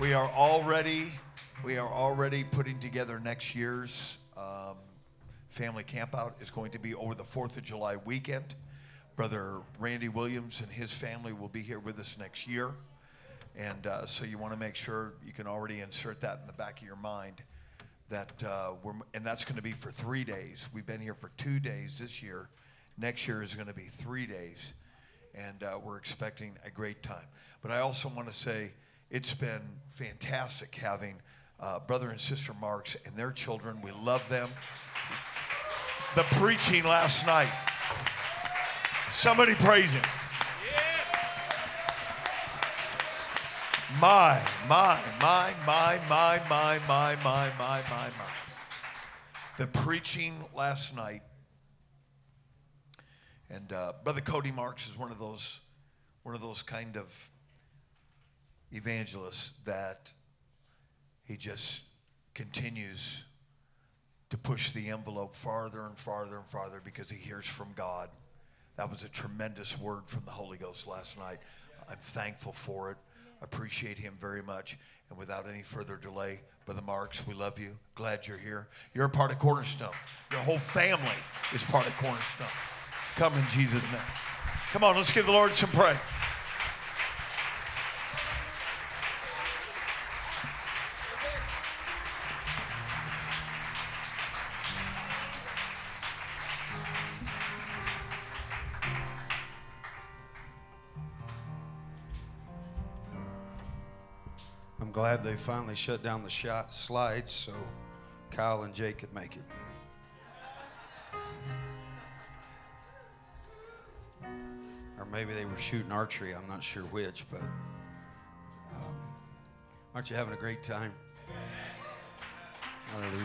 We are already, we are already putting together next year's um, family campout. It's going to be over the Fourth of July weekend. Brother Randy Williams and his family will be here with us next year, and uh, so you want to make sure you can already insert that in the back of your mind. That uh, we're, and that's going to be for three days. We've been here for two days this year. Next year is going to be three days, and uh, we're expecting a great time. But I also want to say it's been fantastic having uh, brother and sister Marks and their children. We love them. The preaching last night. Somebody praise him. My, my, my, my, my, my, my, my, my, my, my. The preaching last night, and uh, Brother Cody Marks is one of those, one of those kind of evangelists that he just continues to push the envelope farther and farther and farther because he hears from God. That was a tremendous word from the Holy Ghost last night. I'm thankful for it. Appreciate him very much. And without any further delay, Brother Marks, we love you. Glad you're here. You're a part of Cornerstone. Your whole family is part of Cornerstone. Come in Jesus' name. Come on, let's give the Lord some praise. Glad they finally shut down the shot slides so Kyle and Jake could make it. Or maybe they were shooting archery, I'm not sure which, but um, aren't you having a great time? Hallelujah.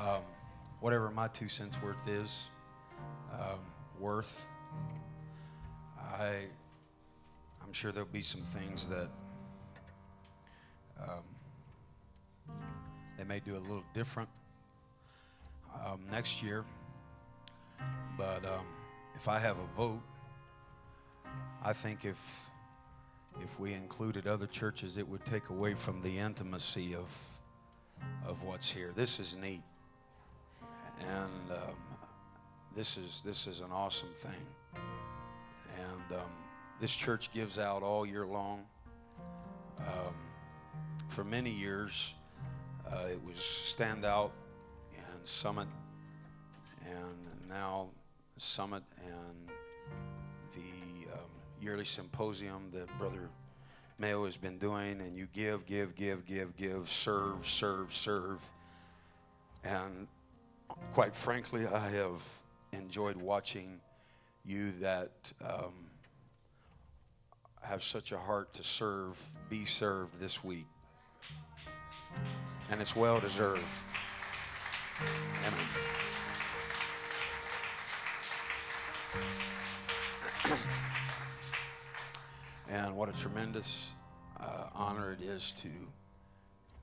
Um, whatever my two cents worth is, um, worth. I, I'm sure there'll be some things that um, they may do a little different um, next year. But um, if I have a vote, I think if if we included other churches, it would take away from the intimacy of of what's here. This is neat, and um, this is this is an awesome thing. And um, this church gives out all year long. Um, for many years, uh, it was Stand Out and Summit, and now Summit and the um, yearly symposium that Brother Mayo has been doing. And you give, give, give, give, give, serve, serve, serve. And quite frankly, I have enjoyed watching you that um, have such a heart to serve, be served this week. And it's well deserved. Amen. and what a tremendous uh, honor it is to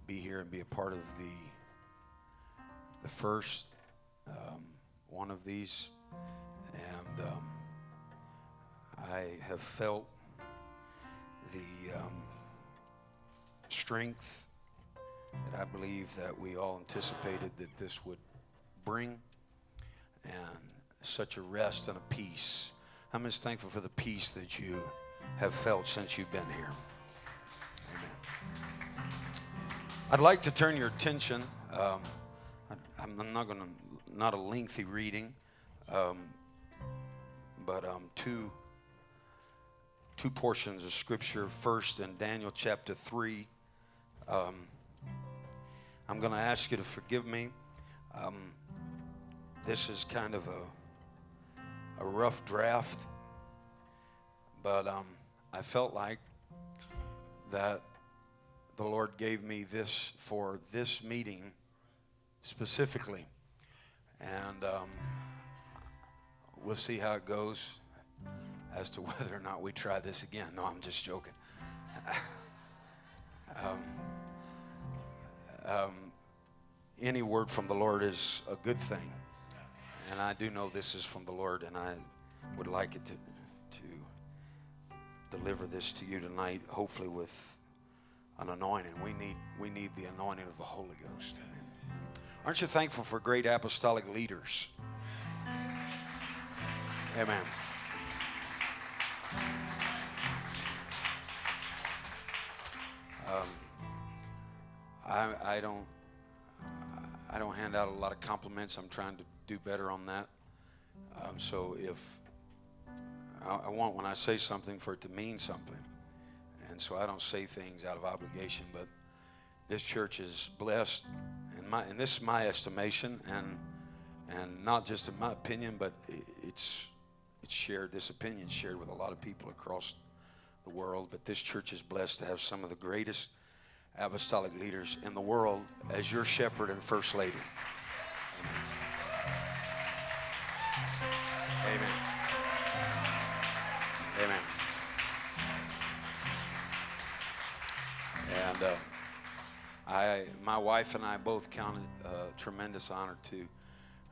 be here and be a part of the the first um, one of these, and um, I have felt the um, strength that I believe that we all anticipated that this would bring, and such a rest and a peace. I'm just thankful for the peace that you have felt since you've been here. Amen. I'd like to turn your attention. Um, I, I'm not going to, not a lengthy reading, um, but um, two, two portions of scripture. First, in Daniel chapter 3. Um, I'm going to ask you to forgive me. Um, this is kind of a, a rough draft, but um, I felt like that the Lord gave me this for this meeting specifically. And um, we'll see how it goes as to whether or not we try this again. No, I'm just joking. um, um, any word from the Lord is a good thing. And I do know this is from the Lord, and I would like it to, to deliver this to you tonight, hopefully with an anointing. We need, we need the anointing of the Holy Ghost. Aren't you thankful for great apostolic leaders? Amen. Um, I, I don't I don't hand out a lot of compliments. I'm trying to do better on that. Um, so if I, I want when I say something for it to mean something, and so I don't say things out of obligation. But this church is blessed, and my and this is my estimation, and and not just in my opinion, but it's it's shared. This opinion shared with a lot of people across the world. But this church is blessed to have some of the greatest apostolic leaders in the world as your shepherd and first lady. I, my wife and I both count it a tremendous honor to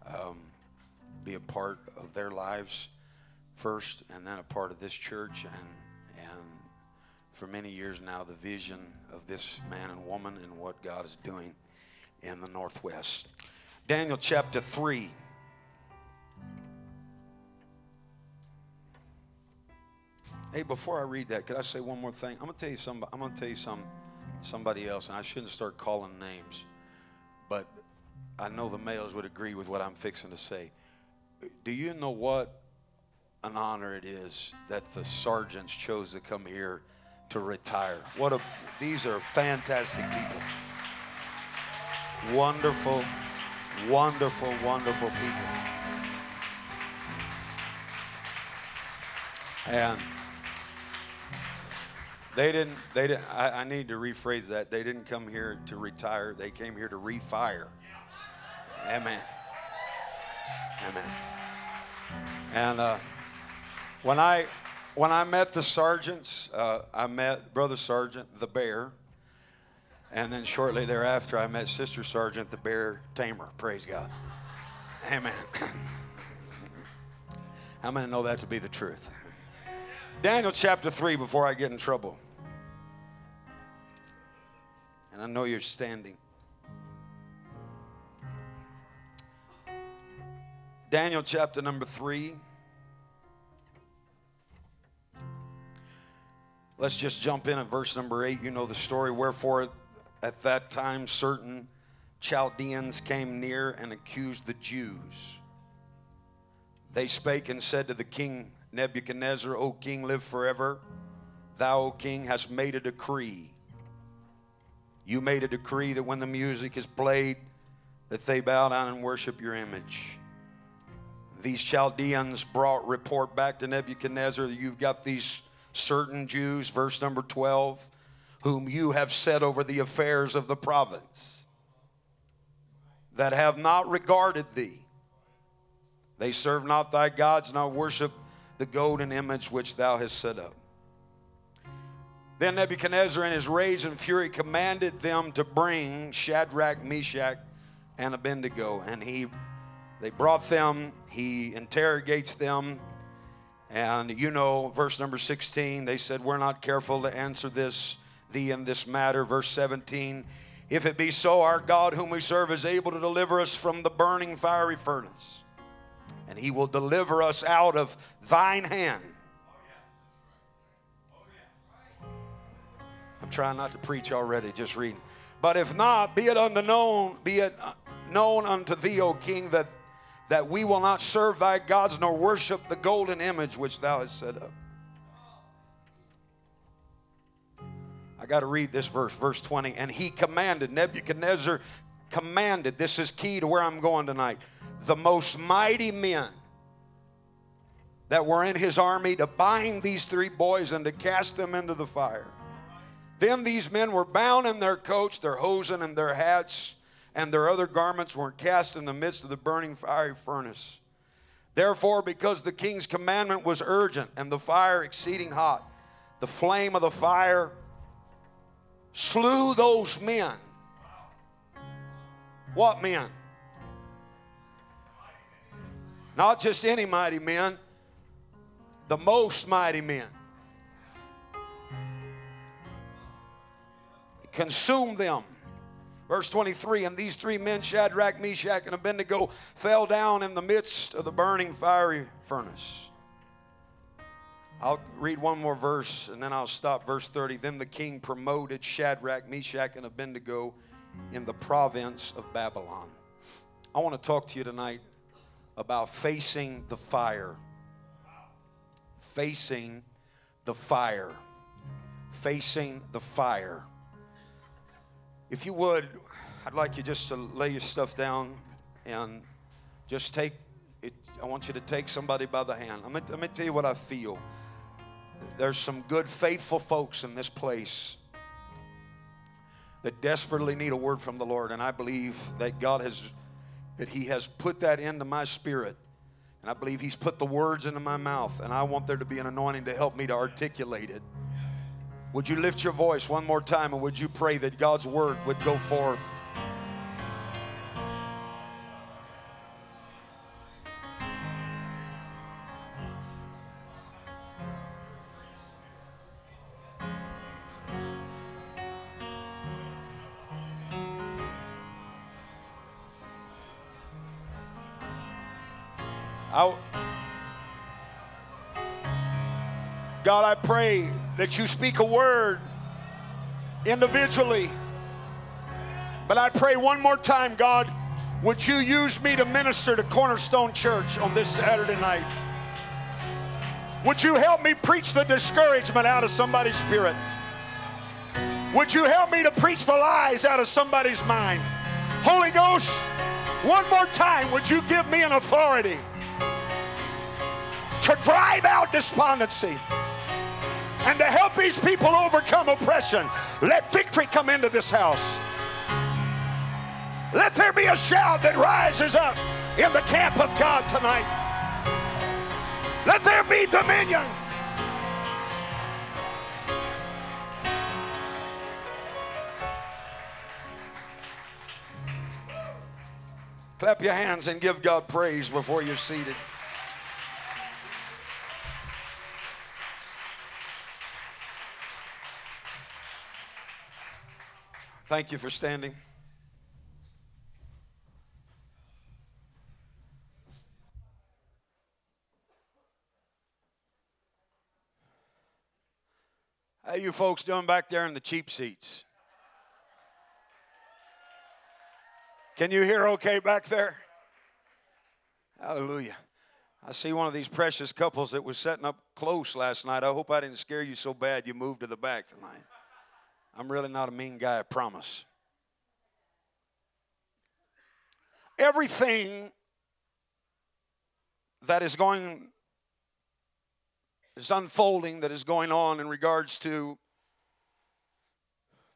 um, be a part of their lives first, and then a part of this church, and and for many years now, the vision of this man and woman and what God is doing in the Northwest. Daniel chapter 3. Hey, before I read that, could I say one more thing? I'm gonna tell you something. I'm gonna tell you some somebody else, and I shouldn't start calling names, but I know the males would agree with what I'm fixing to say. Do you know what an honor it is that the sergeants chose to come here to retire? What a these are fantastic people. Wonderful, wonderful, wonderful people. And they didn't, they didn't, I, I, need to rephrase that. They didn't come here to retire, they came here to refire. Amen. Amen. And uh, when I, when I met the sergeants, uh, I met Brother Sergeant, the bear. And then shortly thereafter, I met Sister Sergeant, the bear tamer. Praise God. Amen. How many know that to be the truth? Daniel chapter 3 before I get in trouble. And I know you're standing. Daniel chapter number 3. Let's just jump in at verse number 8. You know the story. Wherefore, at that time, certain Chaldeans came near and accused the Jews. They spake and said to the king Nebuchadnezzar, O king, live forever. Thou, O king, hast made a decree you made a decree that when the music is played, that they bow down and worship your image. These Chaldeans brought report back to Nebuchadnezzar that you've got these certain Jews, verse number 12, whom you have set over the affairs of the province, that have not regarded thee. They serve not thy gods, nor worship the golden image which thou hast set up. Then Nebuchadnezzar, in his rage and fury, commanded them to bring Shadrach, Meshach, and Abednego. And he, they brought them. He interrogates them. And you know, verse number 16, they said, We're not careful to answer this, thee in this matter. Verse 17, if it be so, our God, whom we serve, is able to deliver us from the burning fiery furnace. And he will deliver us out of thine hand I'm trying not to preach already, just reading. But if not, be it unknown, be it known unto thee, O king, that, that we will not serve thy gods nor worship the golden image which thou hast set up. I got to read this verse, verse 20. And he commanded, Nebuchadnezzar commanded, this is key to where I'm going tonight, the most mighty men that were in his army to bind these three boys and to cast them into the fire. Then these men were bound in their coats, their hosen, and their hats, and their other garments were cast in the midst of the burning fiery furnace. Therefore, because the king's commandment was urgent and the fire exceeding hot, the flame of the fire slew those men. What men? Not just any mighty men, the most mighty men. Consume them. Verse 23 And these three men, Shadrach, Meshach, and Abednego, fell down in the midst of the burning fiery furnace. I'll read one more verse and then I'll stop. Verse 30. Then the king promoted Shadrach, Meshach, and Abednego in the province of Babylon. I want to talk to you tonight about facing the fire. Facing the fire. Facing the fire. If you would, I'd like you just to lay your stuff down and just take it. I want you to take somebody by the hand. Me, let me tell you what I feel. There's some good, faithful folks in this place that desperately need a word from the Lord, and I believe that God has that He has put that into my spirit. And I believe He's put the words into my mouth, and I want there to be an anointing to help me to articulate it. Would you lift your voice one more time and would you pray that God's word would go forth? That you speak a word individually. But I pray one more time, God, would you use me to minister to Cornerstone Church on this Saturday night? Would you help me preach the discouragement out of somebody's spirit? Would you help me to preach the lies out of somebody's mind? Holy Ghost, one more time, would you give me an authority? to drive out despondency and to help these people overcome oppression. Let victory come into this house. Let there be a shout that rises up in the camp of God tonight. Let there be dominion. Clap your hands and give God praise before you're seated. Thank you for standing. How you folks doing back there in the cheap seats? Can you hear okay back there? Hallelujah. I see one of these precious couples that was setting up close last night. I hope I didn't scare you so bad you moved to the back tonight. I'm really not a mean guy, I promise. Everything that is going is unfolding that is going on in regards to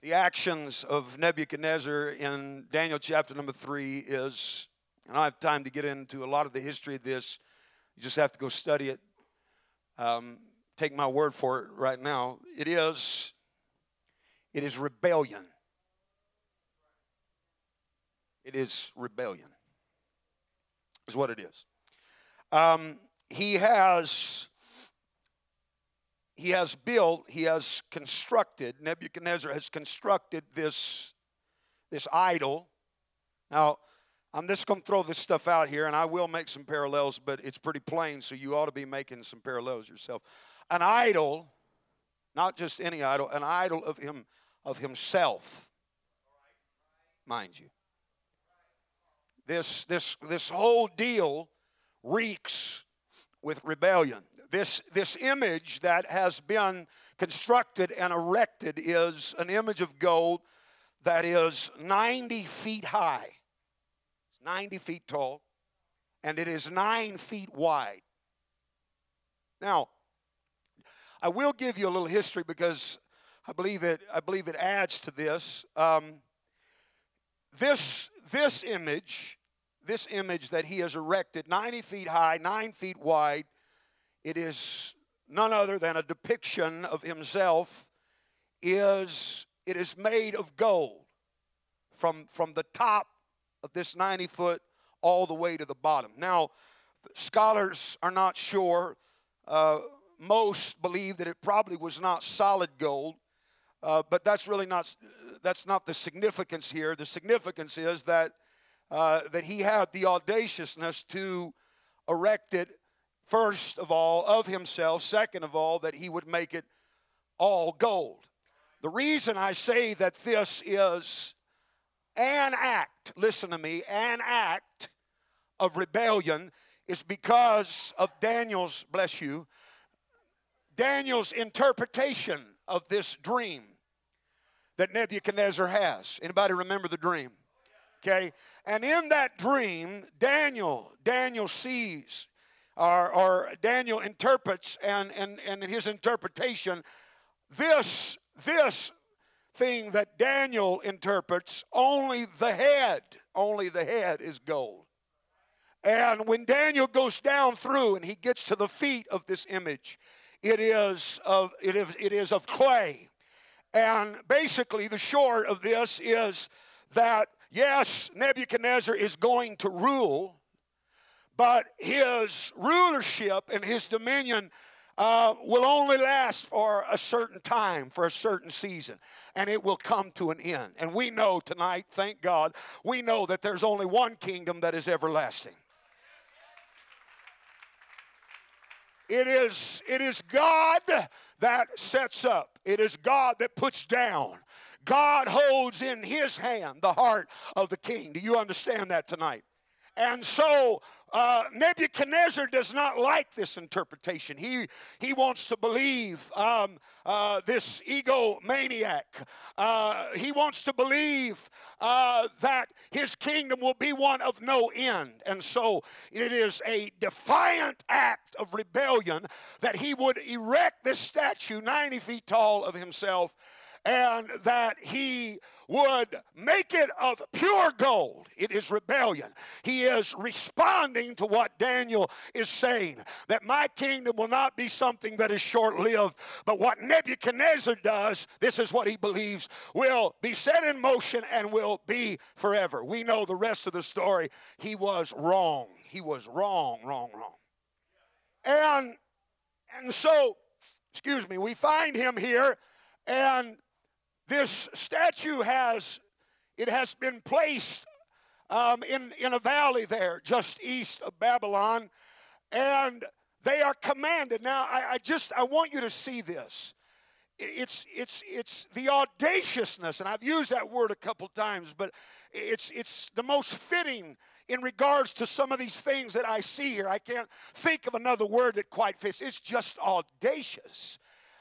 the actions of Nebuchadnezzar in Daniel chapter number three is, and I don't have time to get into a lot of the history of this. You just have to go study it. Um, take my word for it right now. It is it is rebellion. It is rebellion, is what it is. Um, he has he has built, he has constructed, Nebuchadnezzar has constructed this, this idol. Now, I'm just going to throw this stuff out here, and I will make some parallels, but it's pretty plain, so you ought to be making some parallels yourself. An idol, not just any idol, an idol of him of himself, mind you. This, this, this whole deal reeks with rebellion. This, this image that has been constructed and erected is an image of gold that is 90 feet high, 90 feet tall, and it is nine feet wide. Now, I will give you a little history because I believe it, I believe it adds to this. Um, this, this image, this image that he has erected, 90 feet high, 9 feet wide, it is none other than a depiction of himself, is it is made of gold from, from the top of this 90 foot all the way to the bottom. Now, scholars are not sure uh, most believe that it probably was not solid gold, uh, but that's really not that's not the significance here. The significance is that uh, that he had the audaciousness to erect it first of all of himself. Second of all, that he would make it all gold. The reason I say that this is an act, listen to me, an act of rebellion is because of Daniel's, bless you, Daniel's interpretation of this dream that Nebuchadnezzar has. Anybody remember the dream? Okay? And in that dream, Daniel, Daniel sees, or, or Daniel interprets, and, and, and in his interpretation, this, this thing that Daniel interprets, only the head, only the head is gold. And when Daniel goes down through and he gets to the feet of this image, it is of, it is, it is of clay. And basically, the short of this is that yes, Nebuchadnezzar is going to rule, but his rulership and his dominion uh, will only last for a certain time, for a certain season, and it will come to an end. And we know tonight, thank God, we know that there's only one kingdom that is everlasting. It is, it is God that sets up, it is God that puts down. God holds in his hand the heart of the king. Do you understand that tonight? And so uh, Nebuchadnezzar does not like this interpretation. He, he wants to believe um, uh, this egomaniac. Uh, he wants to believe uh, that his kingdom will be one of no end. And so it is a defiant act of rebellion that he would erect this statue 90 feet tall of himself and that he would make it of pure gold. It is rebellion. He is responding to what Daniel is saying that my kingdom will not be something that is short lived, but what Nebuchadnezzar does, this is what he believes, will be set in motion and will be forever. We know the rest of the story. He was wrong. He was wrong, wrong, wrong. And and so, excuse me, we find him here and this statue has it has been placed um, in, in a valley there just east of Babylon, and they are commanded. Now, I, I just I want you to see this. It's it's it's the audaciousness, and I've used that word a couple times, but it's it's the most fitting in regards to some of these things that I see here. I can't think of another word that quite fits. It's just audacious.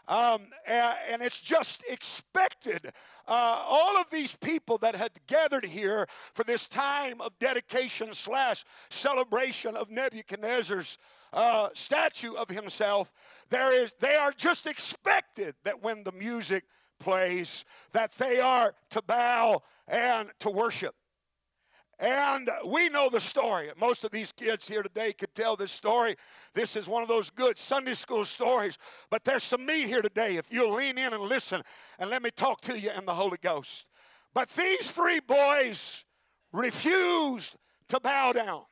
Um, and it's just expected. Uh, all of these people that had gathered here for this time of dedication slash celebration of Nebuchadnezzar's uh, statue of himself, there is, they are just expected that when the music plays, that they are to bow and to worship. And we know the story. Most of these kids here today could tell this story. This is one of those good Sunday school stories. But there's some meat here today if you'll lean in and listen and let me talk to you in the Holy Ghost. But these three boys refused to bow down,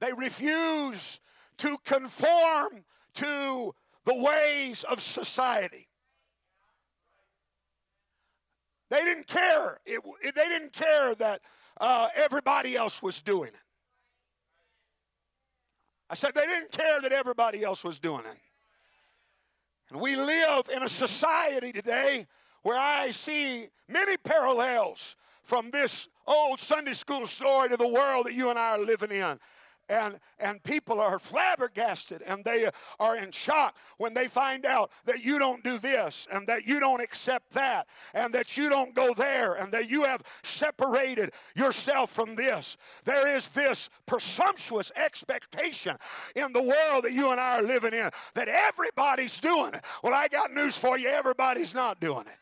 they refused to conform to the ways of society. They didn't care. It, they didn't care that uh, everybody else was doing it. I said they didn't care that everybody else was doing it. And we live in a society today where I see many parallels from this old Sunday school story to the world that you and I are living in and and people are flabbergasted and they are in shock when they find out that you don't do this and that you don't accept that and that you don't go there and that you have separated yourself from this. There is this presumptuous expectation in the world that you and I are living in that everybody's doing it. Well I got news for you. Everybody's not doing it.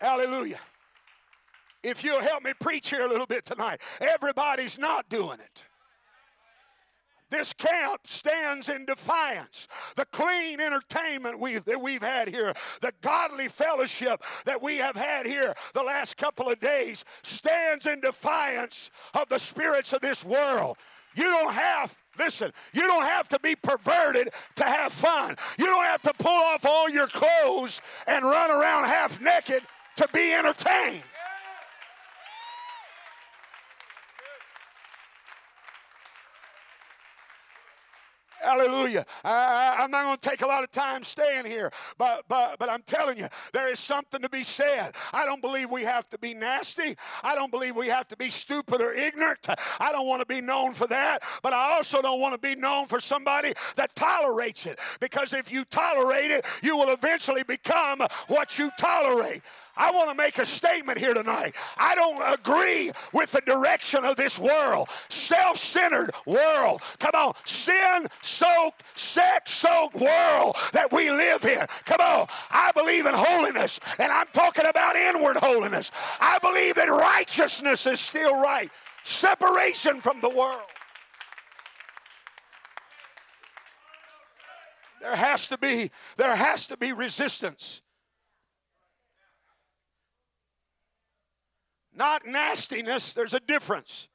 Hallelujah if you'll help me preach here a little bit tonight. Everybody's not doing it. This camp stands in defiance. The clean entertainment we, that we've had here, the godly fellowship that we have had here the last couple of days stands in defiance of the spirits of this world. You don't have Listen, you don't have to be perverted to have fun. You don't have to pull off all your clothes and run around half naked to be entertained. Hallelujah. I, am not going to take a lot of time staying here, but, but, but I'm telling you, there is something to be said. I don't believe we have to be nasty. I don't believe we have to be stupid or ignorant. I don't want to be known for that, but I also don't want to be known for somebody that tolerates it. Because if you tolerate it, you will eventually become what you tolerate. I want to make a statement here tonight. I don't agree with the direction of this world, self centered world. Come on, sin soaked, sex soaked world that we live in. Come on, I believe in holiness, and I'm talking about inward holiness. I believe that righteousness is still right, separation from the world. There has to be, there has to be resistance. Not nastiness. There's a difference.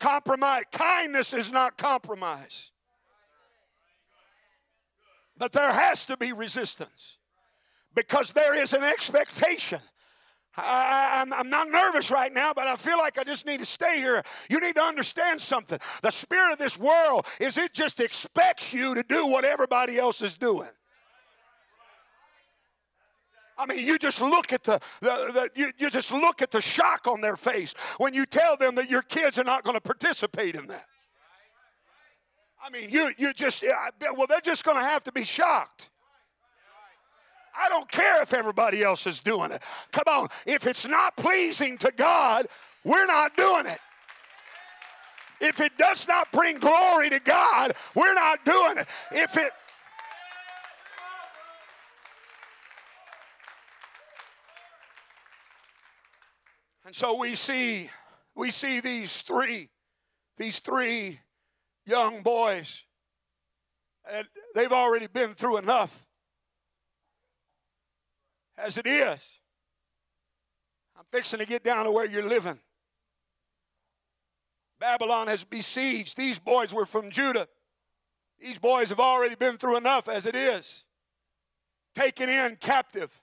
Compromise. Kindness is not compromise. But there has to be resistance because there is an expectation. I, am not nervous right now, but I feel like I just need to stay here. You need to understand something. The spirit of this world is it just expects you to do what everybody else is doing. I mean, you just look at the, the, the you, you just look at the shock on their face when you tell them that your kids are not going to participate in that. I mean, you you just well, they're just going to have to be shocked. I don't care if everybody else is doing it. Come on, if it's not pleasing to God, we're not doing it. If it does not bring glory to God, we're not doing it. If it And so we see we see these three these three young boys and they've already been through enough as it is. I'm fixing to get down to where you're living. Babylon has besieged. These boys were from Judah. These boys have already been through enough as it is. Taken in captive.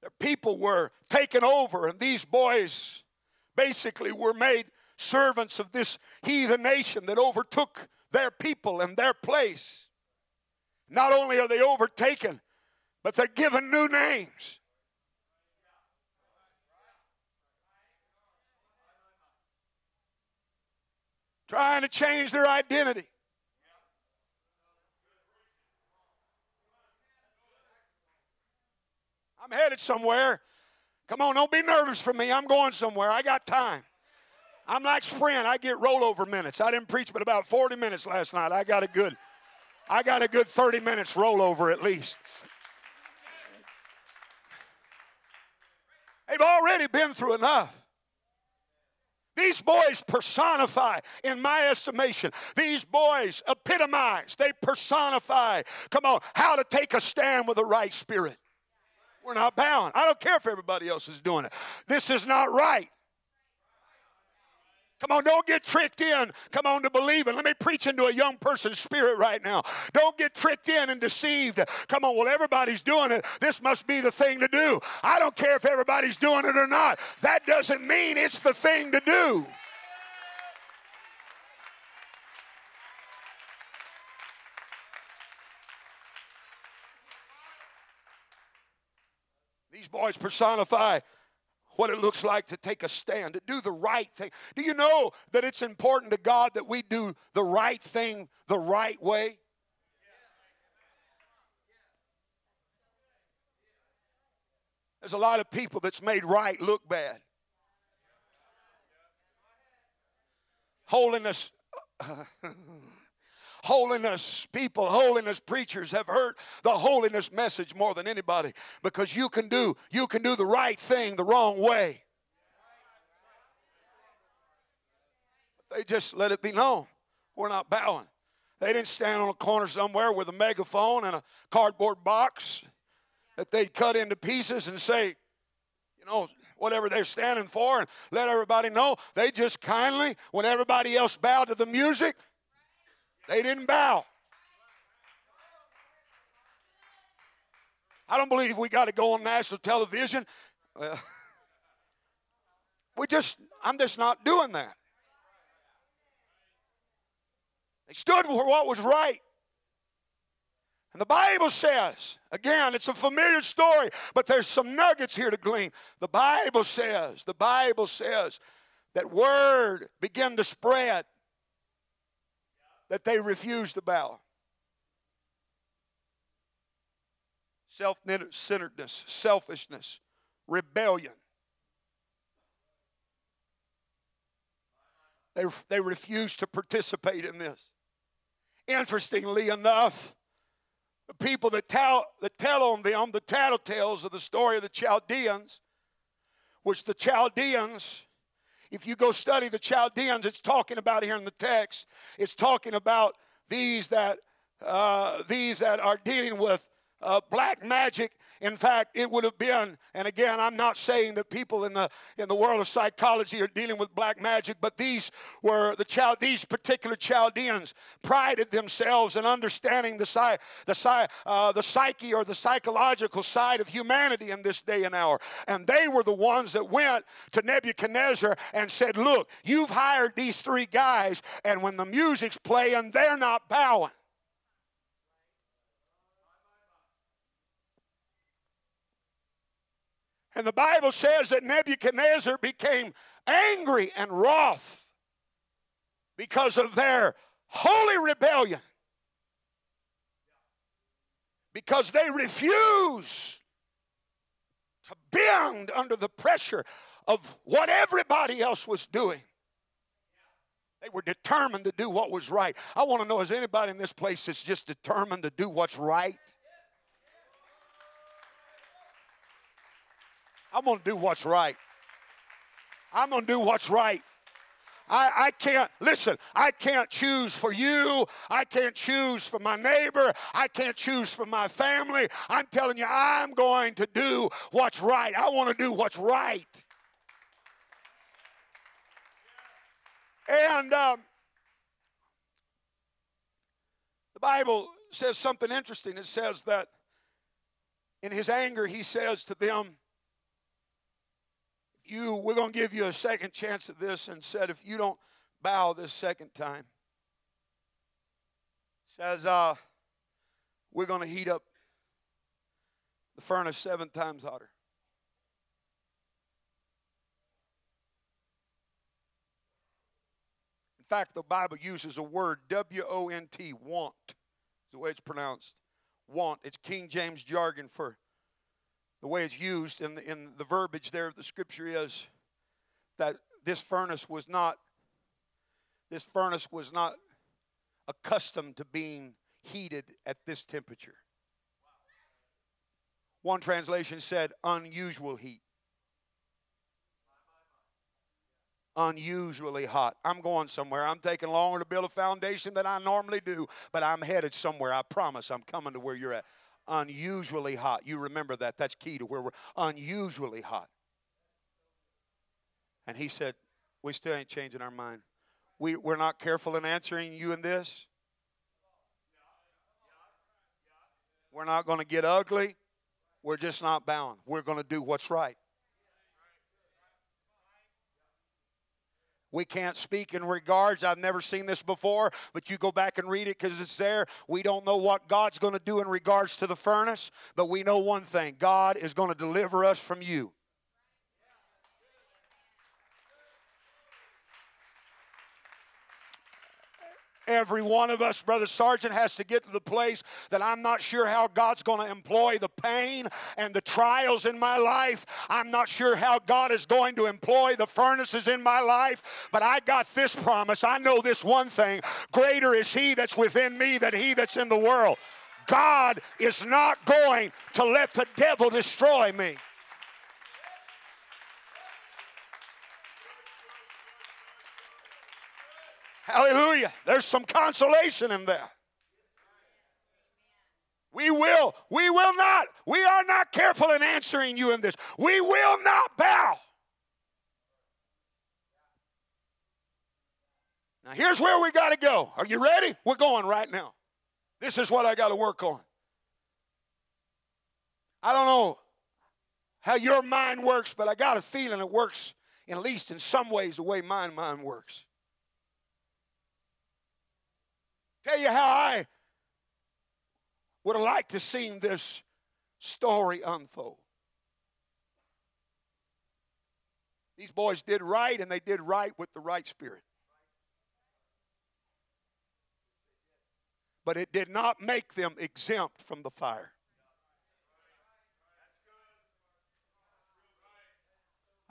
Their people were taken over, and these boys basically were made servants of this heathen nation that overtook their people and their place. Not only are they overtaken, but they're given new names. Trying to change their identity. I'm headed somewhere. Come on, don't be nervous for me. I'm going somewhere. I got time. I'm like sprint. I get rollover minutes. I didn't preach but about 40 minutes last night. I got a good I got a good 30 minutes rollover at least. They've already been through enough. These boys personify, in my estimation, these boys epitomize, they personify, come on, how to take a stand with the right spirit. We're not bound. I don't care if everybody else is doing it. This is not right. Come on, don't get tricked in. Come on to believing. Let me preach into a young person's spirit right now. Don't get tricked in and deceived. Come on, well, everybody's doing it. This must be the thing to do. I don't care if everybody's doing it or not. That doesn't mean it's the thing to do. Boys personify what it looks like to take a stand, to do the right thing. Do you know that it's important to God that we do the right thing the right way? There's a lot of people that's made right look bad. Holiness. Holiness people, holiness preachers have heard the holiness message more than anybody because you can do you can do the right thing the wrong way. They just let it be known we're not bowing. They didn't stand on a corner somewhere with a megaphone and a cardboard box that they'd cut into pieces and say, you know, whatever they're standing for and let everybody know. They just kindly, when everybody else bowed to the music, they didn't bow. I don't believe we got to go on national television. We just, I'm just not doing that. They stood for what was right. And the Bible says, again, it's a familiar story, but there's some nuggets here to glean. The Bible says, the Bible says that word began to spread that they refused to bow. Self centeredness, selfishness, rebellion. They, they refused to participate in this. Interestingly enough, the people that tell, that tell on them the tattletales of the story of the Chaldeans, which the Chaldeans, if you go study the Chaldeans, it's talking about here in the text, it's talking about these that uh, these that are dealing with uh, black magic in fact, it would have been, and again, I'm not saying that people in the in the world of psychology are dealing with black magic, but these were the child these particular Chaldeans prided themselves in understanding the the sci, uh, the psyche or the psychological side of humanity in this day and hour. And they were the ones that went to Nebuchadnezzar and said, "Look, you've hired these three guys, and when the music's playing, they're not bowing." And the Bible says that Nebuchadnezzar became angry and wroth because of their holy rebellion. Because they refused to bend under the pressure of what everybody else was doing. They were determined to do what was right. I want to know is anybody in this place that's just determined to do what's right? I'm going to do what's right. I'm going to do what's right. I, I can't, listen, I can't choose for you. I can't choose for my neighbor. I can't choose for my family. I'm telling you, I'm going to do what's right. I want to do what's right. And um, the Bible says something interesting. It says that in his anger, he says to them, you, we're going to give you a second chance at this and said, if you don't bow this second time, says, uh, we're going to heat up the furnace seven times hotter. In fact, the Bible uses a word, W O N T, want, is the way it's pronounced. Want. It's King James jargon for the way it's used in the, in the verbiage there of the scripture is that this furnace was not this furnace was not accustomed to being heated at this temperature. One translation said unusual heat. Unusually hot. I'm going somewhere. I'm taking longer to build a foundation than I normally do, but I'm headed somewhere. I promise I'm coming to where you're at unusually hot. You remember that. That's key to where we're unusually hot. And he said, We still ain't changing our mind. We, we're not careful in answering you in this. We're not going to get ugly. We're just not bound. We're going to do what's right. We can't speak in regards. I've never seen this before, but you go back and read it because it's there. We don't know what God's going to do in regards to the furnace, but we know one thing God is going to deliver us from you. Every one of us, Brother Sergeant, has to get to the place that I'm not sure how God's going to employ the pain and the trials in my life. I'm not sure how God is going to employ the furnaces in my life, but I got this promise. I know this one thing greater is He that's within me than He that's in the world. God is not going to let the devil destroy me. Hallelujah. There's some consolation in that. We will, we will not, we are not careful in answering you in this. We will not bow. Now, here's where we got to go. Are you ready? We're going right now. This is what I got to work on. I don't know how your mind works, but I got a feeling it works, at least in some ways, the way my mind works. Tell you how I would have liked to seen this story unfold. These boys did right, and they did right with the right spirit. But it did not make them exempt from the fire.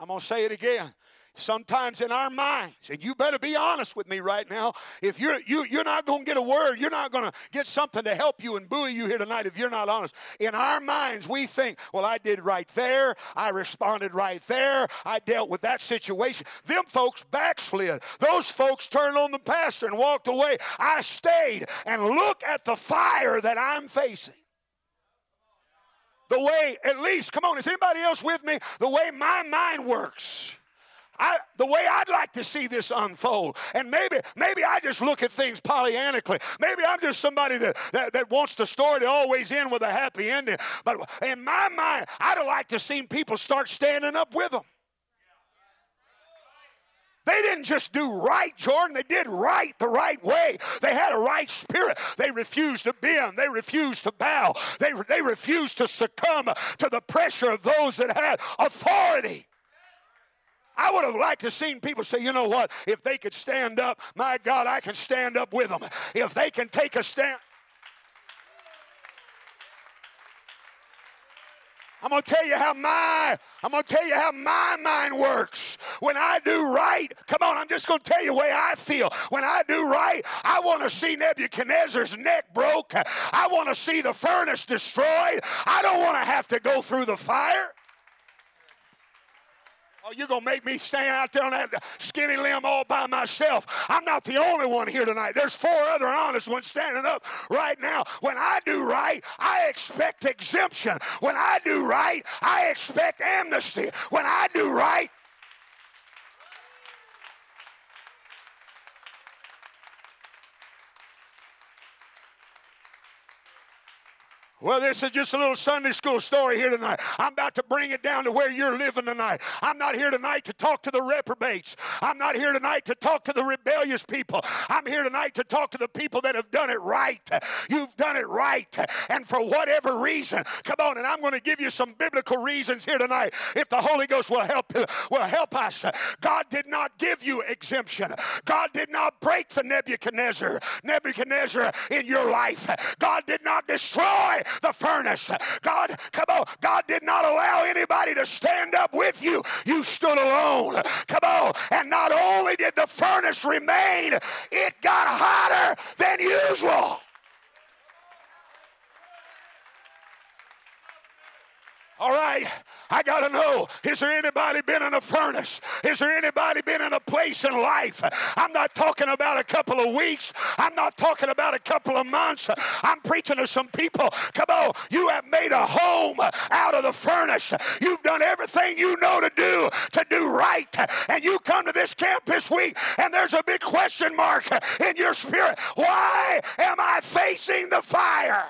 I'm going to say it again sometimes in our minds. And you better be honest with me right now. If you're you, you're not going to get a word you're not going to get something to help you and buoy you here tonight if you're not honest. In our minds we think well i did right there. I responded right there. I dealt with that situation. Them folks backslid. Those folks turned on the pastor and walked away. I stayed and look at the fire that i'm facing. The way at least come on is anybody else with me? The way my mind works I, the way I'd like to see this unfold. And maybe, maybe I just look at things Pollyannically. Maybe I'm just somebody that, that, that wants the story to always end with a happy ending. But in my mind, I'd have liked to seen people start standing up with them. They didn't just do right, Jordan. They did right the right way. They had a right spirit. They refused to bend. They refused to bow. They, they refused to succumb to the pressure of those that had authority. I would have liked to seen people say, you know what, if they could stand up, my God, I can stand up with them. If they can take a stand. I'm to tell you how my I'm going to tell you how my mind works. When I do right, come on, I'm just going to tell you the way I feel. When I do right, I want to see Nebuchadnezzar's neck broke. I want to see the furnace destroyed. I don't want to have to go through the fire. Oh, you're going to make me stand out there on that skinny limb all by myself. I'm not the only one here tonight. There's four other honest ones standing up right now. When I do right, I expect exemption. When I do right, I expect amnesty. When I do right, Well, this is just a little Sunday school story here tonight. I'm about to bring it down to where you're living tonight. I'm not here tonight to talk to the reprobates. I'm not here tonight to talk to the rebellious people. I'm here tonight to talk to the people that have done it right. You've done it right. And for whatever reason, come on, and I'm going to give you some biblical reasons here tonight. If the Holy Ghost will help will help us. God did not give you exemption. God did not break the Nebuchadnezzar, Nebuchadnezzar in your life. God did not destroy the furnace. God, come on, God did not allow anybody to stand up with you. You stood alone. Come on. And not only did the furnace remain, it got hotter than usual. All right, I got to know is there anybody been in a furnace? Is there anybody been in a place in life? I'm not talking about a couple of weeks. I'm not talking about a couple of months. I'm preaching to some people. Come on, you have made a home out of the furnace. You've done everything you know to do to do right. And you come to this camp this week and there's a big question mark in your spirit. Why am I facing the fire?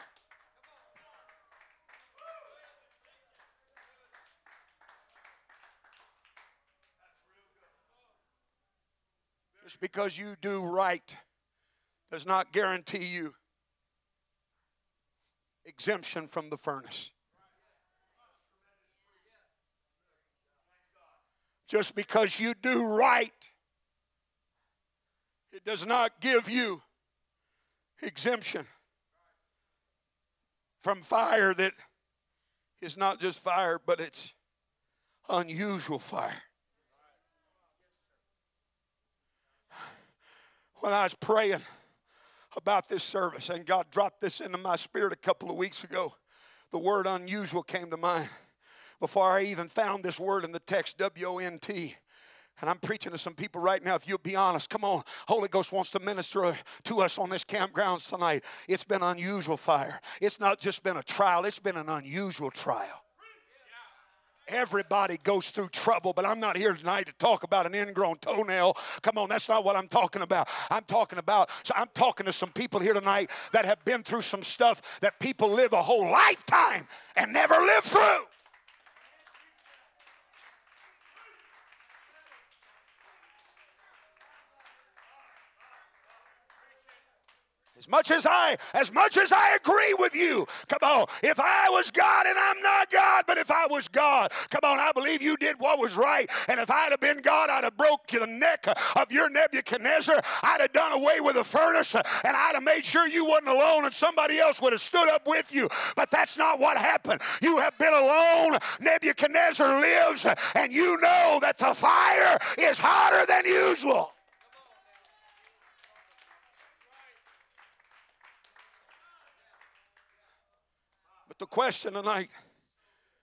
Just because you do right does not guarantee you exemption from the furnace. Just because you do right, it does not give you exemption from fire that is not just fire, but it's unusual fire. When I was praying about this service, and God dropped this into my spirit a couple of weeks ago, the word unusual came to mind. Before I even found this word in the text, W O N T, And I'm preaching to some people right now. If you'll be honest, come on. Holy Ghost wants to minister to us on this campgrounds tonight. It's been unusual fire. It's not just been a trial, it's been an unusual trial. Everybody goes through trouble, but I'm not here tonight to talk about an ingrown toenail. Come on, that's not what I'm talking about. I'm talking about, so I'm talking to some people here tonight that have been through some stuff that people live a whole lifetime and never live through. As much as I, as much as I agree with you, come on. If I was God and I'm not God, but if I was God, come on, I believe you did what was right. And if I'd have been God, I'd have broke the neck of your Nebuchadnezzar. I'd have done away with the furnace, and I'd have made sure you wasn't alone, and somebody else would have stood up with you. But that's not what happened. You have been alone. Nebuchadnezzar lives, and you know that the fire is hotter than usual. The question tonight,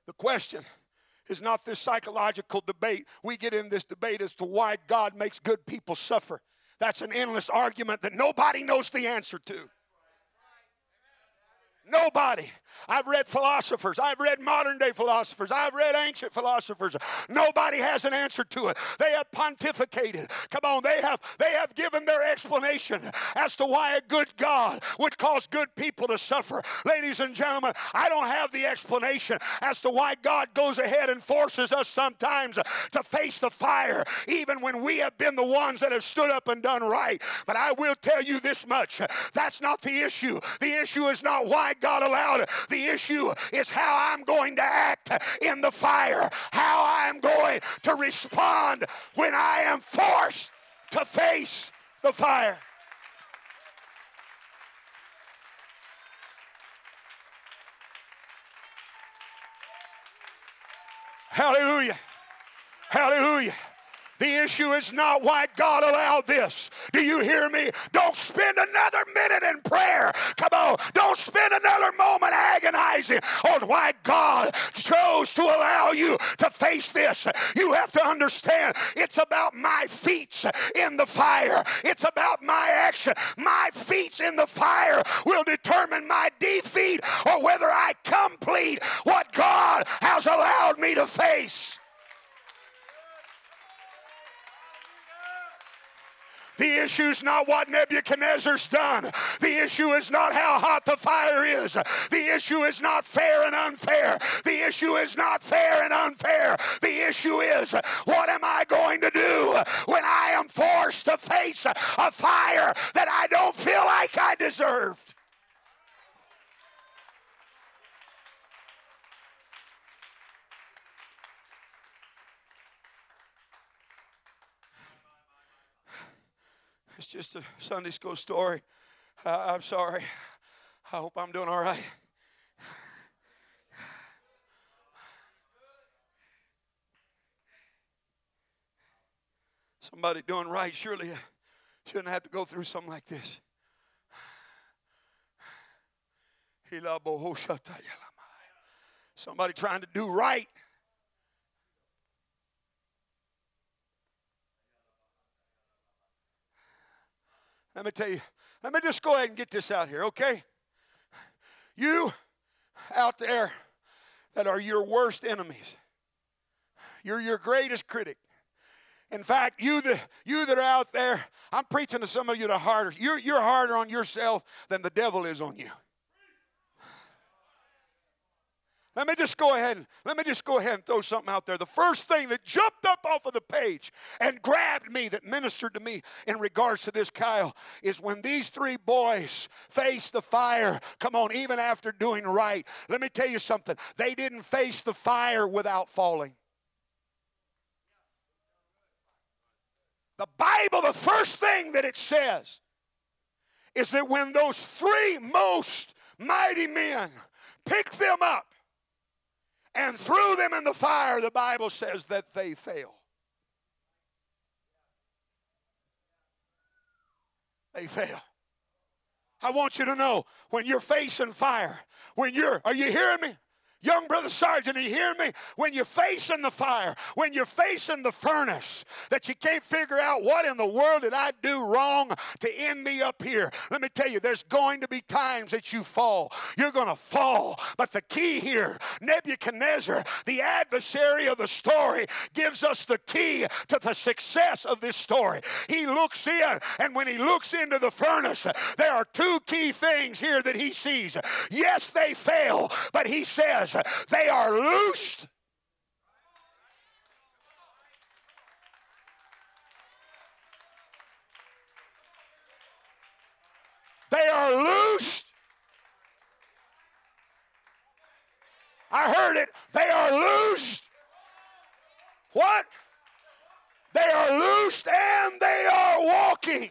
the question is not this psychological debate. We get in this debate as to why God makes good people suffer. That's an endless argument that nobody knows the answer to. Nobody. I've read philosophers. I've read modern day philosophers. I've read ancient philosophers. Nobody has an answer to it. They have pontificated. Come on, they have they have given their explanation as to why a good God would cause good people to suffer. Ladies and gentlemen, I don't have the explanation as to why God goes ahead and forces us sometimes to face the fire, even when we have been the ones that have stood up and done right. But I will tell you this much that's not the issue. The issue is not why God allowed it. The issue is how I'm going to act in the fire, how I'm going to respond when I am forced to face the fire. Hallelujah. Hallelujah. The issue is not why God allowed this. Do you hear me? Don't spend another minute in prayer. Come on. Don't spend another moment agonizing on why God chose to allow you to face this. You have to understand it's about my feet in the fire, it's about my action. My feet in the fire will determine Issue is not what Nebuchadnezzar's done. The issue is not how hot the fire is. The issue is not fair and unfair. The issue is not fair and unfair. The issue is what am I going to do when I am forced to face a fire that I don't feel like I deserved? It's just a Sunday school story. Uh, I'm sorry. I hope I'm doing all right. Somebody doing right surely shouldn't have to go through something like this. Somebody trying to do right Let me tell you, let me just go ahead and get this out here, okay? You out there that are your worst enemies, you're your greatest critic. In fact, you that you that are out there, I'm preaching to some of you are harder. You're, you're harder on yourself than the devil is on you. Let me just go ahead and let me just go ahead and throw something out there. The first thing that jumped up off of the page and grabbed me that ministered to me in regards to this Kyle is when these three boys faced the fire. Come on, even after doing right. Let me tell you something. They didn't face the fire without falling. The Bible, the first thing that it says is that when those three most mighty men picked them up and threw them in the fire, the Bible says that they fell. They fell. I want you to know when you're facing fire, when you're, are you hearing me? Young brother sergeant, you hear me? When you're facing the fire, when you're facing the furnace, that you can't figure out what in the world did I do wrong to end me up here. Let me tell you, there's going to be times that you fall. You're going to fall. But the key here, Nebuchadnezzar, the adversary of the story, gives us the key to the success of this story. He looks in, and when he looks into the furnace, there are two key things here that he sees. Yes, they fail, but he says they are loosed. They are loosed. I heard it. They are loosed. What? They are loosed and they are walking.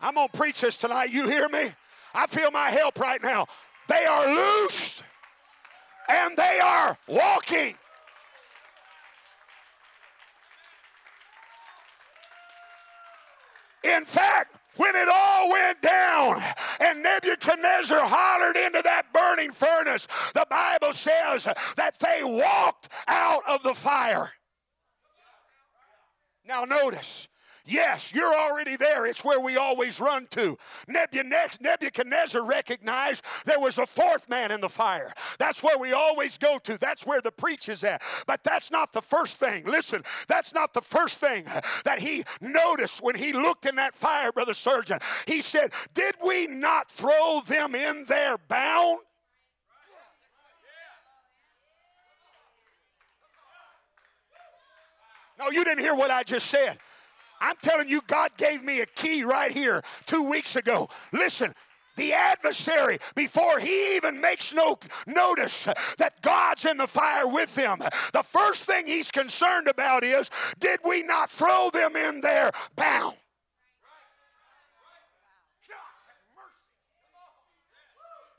I'm going to preach this tonight. You hear me? I feel my help right now. They are loosed and they are walking. In fact, when it all went down and Nebuchadnezzar hollered into that burning furnace, the Bible says that they walked out of the fire. Now, notice, Yes, you're already there. It's where we always run to. Nebuchadnezzar recognized there was a fourth man in the fire. That's where we always go to. That's where the preach is at. But that's not the first thing. Listen, that's not the first thing that he noticed when he looked in that fire, Brother Surgeon. He said, Did we not throw them in there bound? No, you didn't hear what I just said. I'm telling you, God gave me a key right here two weeks ago. Listen, the adversary, before he even makes no notice that God's in the fire with them, the first thing he's concerned about is did we not throw them in there bound?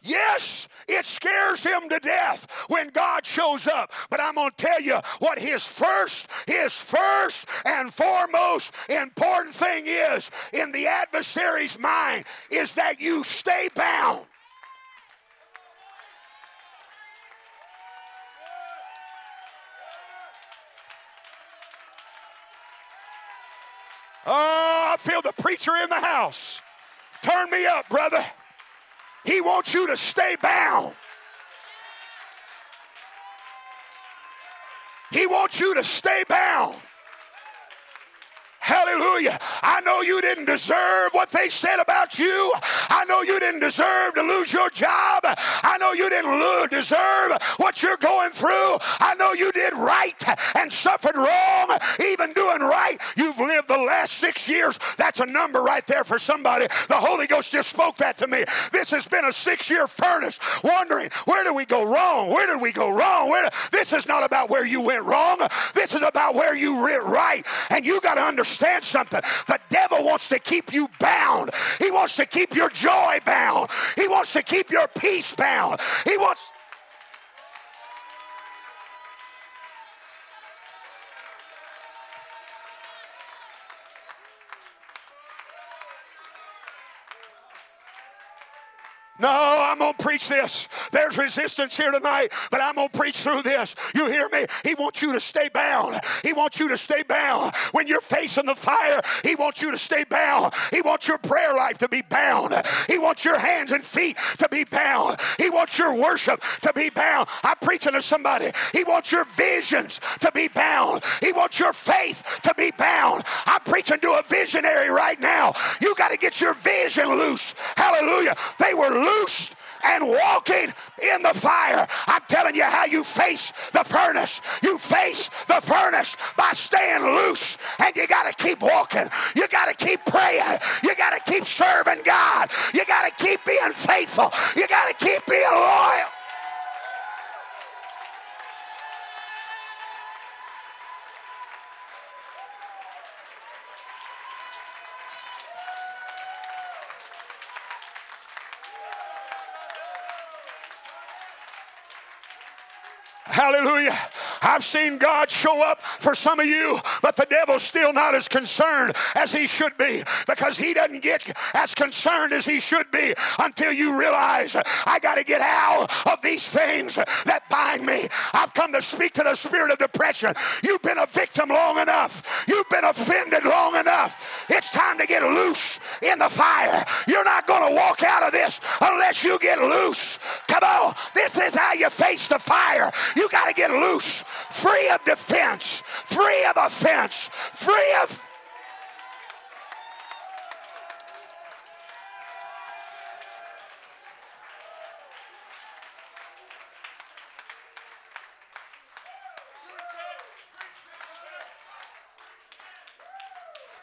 Yes, it scares him to death when God shows up. But I'm going to tell you what his first, his first and foremost important thing is in the adversary's mind is that you stay bound. Oh, I feel the preacher in the house. Turn me up, brother. He wants you to stay bound. He wants you to stay bound. Hallelujah. I know you didn't deserve what they said about you. I know you didn't deserve to lose your job. I know you didn't deserve what you're going through. I know you did right and suffered wrong, even doing right. You've lived the last six years. That's a number right there for somebody. The Holy Ghost just spoke that to me. This has been a six year furnace, wondering where did we go wrong? Where did we go wrong? Where, this is not about where you went wrong. This is about where you went right. And you got to understand understand something. The devil wants to keep you bound. He wants to keep your joy bound. He wants to keep your peace bound. He wants No, I'm going to preach this. There's resistance here tonight, but I'm going to preach through this. You hear me? He wants you to stay bound. He wants you to stay bound. When you're facing the fire, He wants you to stay bound. He wants your prayer life to be bound. He wants your hands and feet to be bound. He wants your worship to be bound. I'm preaching to somebody. He wants your visions to be bound. He wants your faith to be bound. I'm preaching to a visionary right now. You got to get your vision loose. Hallelujah. They were loose loosed and walking in the fire. I'm telling you how you face the furnace. You face the furnace by staying loose, and you got to keep walking. You got to keep praying. You got to keep serving God. You got to keep being faithful. You got to keep being loyal. Hallelujah. I've seen God show up for some of you, but the devil's still not as concerned as he should be because he doesn't get as concerned as he should be until you realize I got to get out of these things that bind me. I've come to speak to the spirit of depression. You've been a victim long enough. You've been offended long enough. It's time to get loose in the fire. You're not going to walk out of this unless you get loose. Come on. This is how you face the fire. You got to get loose, free of defense, free of offense, free of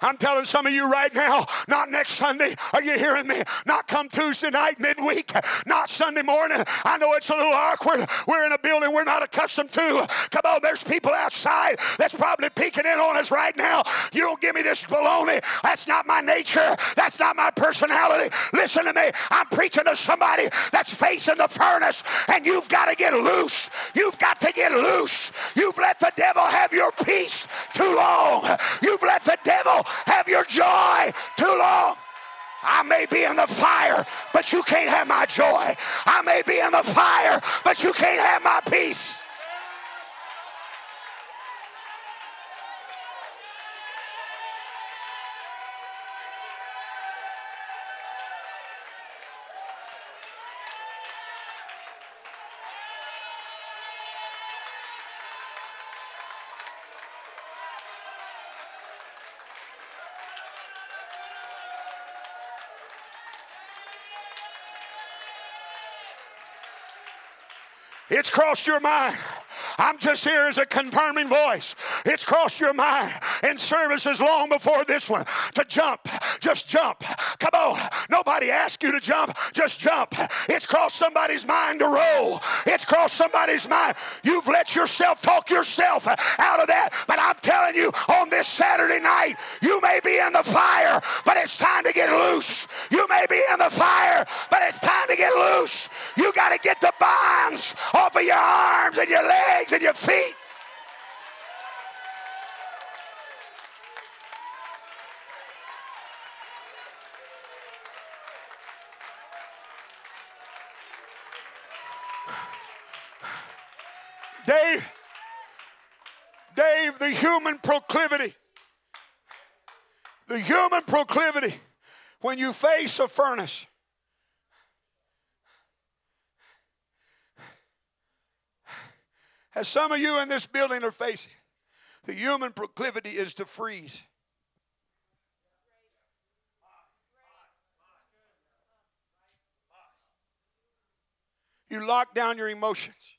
I'm telling some of you right now, not next Sunday. Are you hearing me? Not come Tuesday night, midweek, not Sunday morning. I know it's a little awkward. We're in a building we're not accustomed to. Come on, there's people outside that's probably peeking in on us right now. You don't give me this baloney. That's not my nature. That's not my personality. Listen to me. I'm preaching to somebody that's facing the furnace, and you've got to get loose. You've got to get loose. You've let the devil have your peace too long. You've let the devil have your joy too long. I may be in the fire, but you can't have my joy. I may be in the fire, but you can't have my peace. Crossed your mind. I'm just here as a confirming voice. It's crossed your mind in services long before this one to jump. Just jump. Come on. Nobody asked you to jump. Just jump. It's crossed somebody's mind to roll. It's crossed somebody's mind. You've let yourself talk yourself out of that. But I'm telling you, on this Saturday night, you may be in the fire, but it's time to get loose. You may be in the fire, but it's time to get loose. You got to get the bonds off of your arms and your legs and your feet. Dave, Dave, the human proclivity, the human proclivity when you face a furnace. As some of you in this building are facing, the human proclivity is to freeze. You lock down your emotions.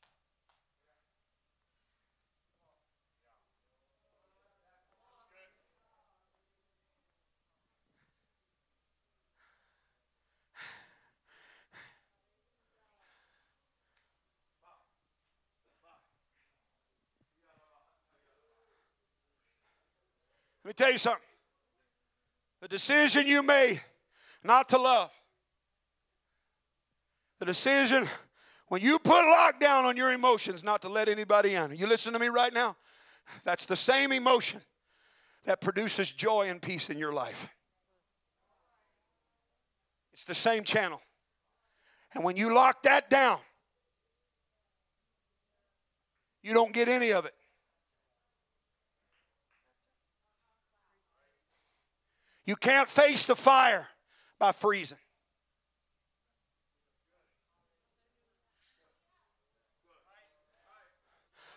Let me tell you something. The decision you made not to love, the decision when you put lockdown on your emotions not to let anybody in. You listen to me right now? That's the same emotion that produces joy and peace in your life. It's the same channel. And when you lock that down, you don't get any of it. You can't face the fire by freezing.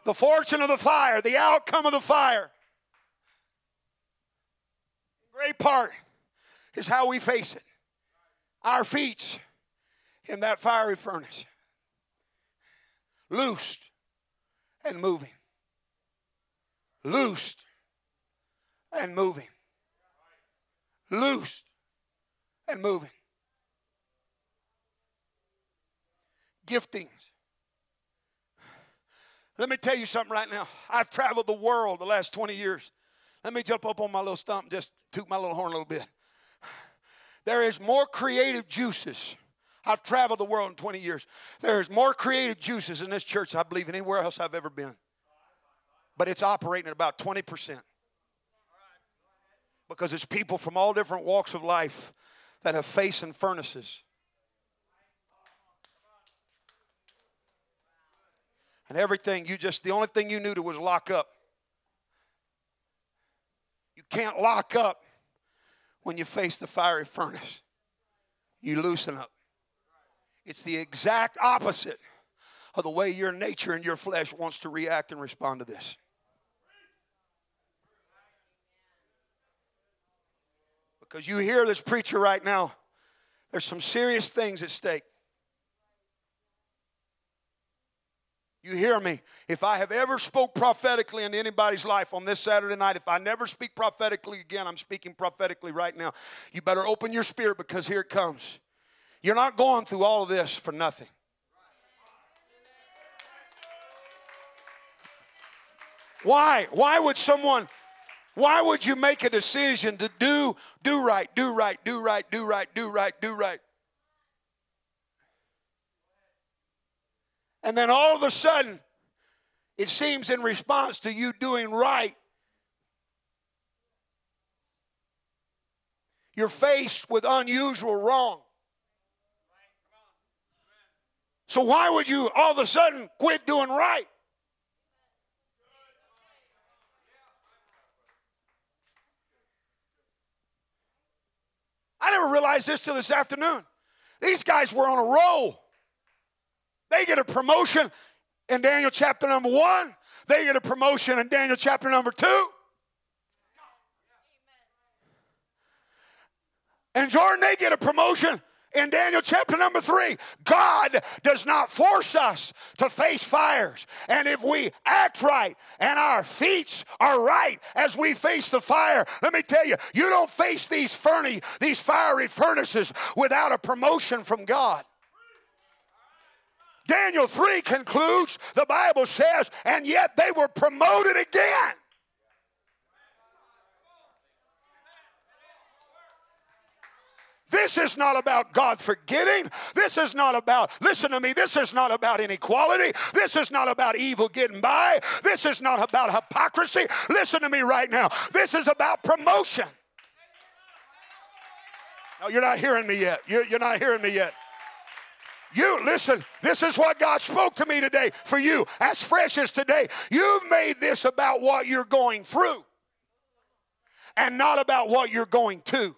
The fortune of the fire, the outcome of the fire, great part is how we face it. Our feet in that fiery furnace, loosed and moving, loosed and moving loosed and moving. Giftings. Let me tell you something right now. I've traveled the world the last 20 years. Let me jump up on my little stump and just toot my little horn a little bit. There is more creative juices. I've traveled the world in 20 years. There is more creative juices in this church, I believe, anywhere else I've ever been. but it's operating at about 20%. Because it's people from all different walks of life that have facing furnaces. And everything you just, the only thing you knew to was lock up. You can't lock up when you face the fiery furnace. You loosen up. It's the exact opposite of the way your nature and your flesh wants to react and respond to this. Because you hear this preacher right now, there's some serious things at stake. You hear me? If I have ever spoke prophetically into anybody's life on this Saturday night, if I never speak prophetically again, I'm speaking prophetically right now. You better open your spirit because here it comes. You're not going through all of this for nothing. Why? Why would someone why would you make a decision to do do right, do right, do right, do right, do right, do right? And then all of a sudden, it seems in response to you doing right, you're faced with unusual wrong. So, why would you all of a sudden quit doing right? I never realized this till this afternoon. These guys were on a roll. They get a promotion in Daniel chapter number one, they get a promotion in Daniel chapter number two. And Jordan, they get a promotion in Daniel chapter number three, God does not force us to face fires. And if we act right and our feet are right as we face the fire, let me tell you, you don't face these furny, these fiery furnaces without a promotion from God. Daniel 3 concludes, the Bible says, and yet they were promoted again. This is not about God forgetting. This is not about, listen to me, this is not about inequality. This is not about evil getting by. This is not about hypocrisy. Listen to me right now. This is about promotion. No, you're not hearing me yet. You're, you're not hearing me yet. You, listen, this is what God spoke to me today for you, as fresh as today. You've made this about what you're going through and not about what you're going to.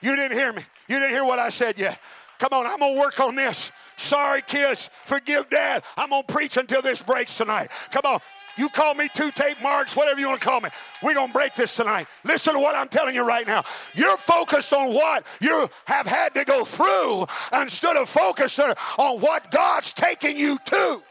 You didn't hear me. You didn't hear what I said yet. Come on, I'm gonna work on this. Sorry, kids. Forgive dad. I'm gonna preach until this breaks tonight. Come on. You call me two tape marks, whatever you want to call me. We're going to break this tonight. Listen to what I'm telling you right now. You're focused on what you have had to go through instead of focusing on what God's taking you to.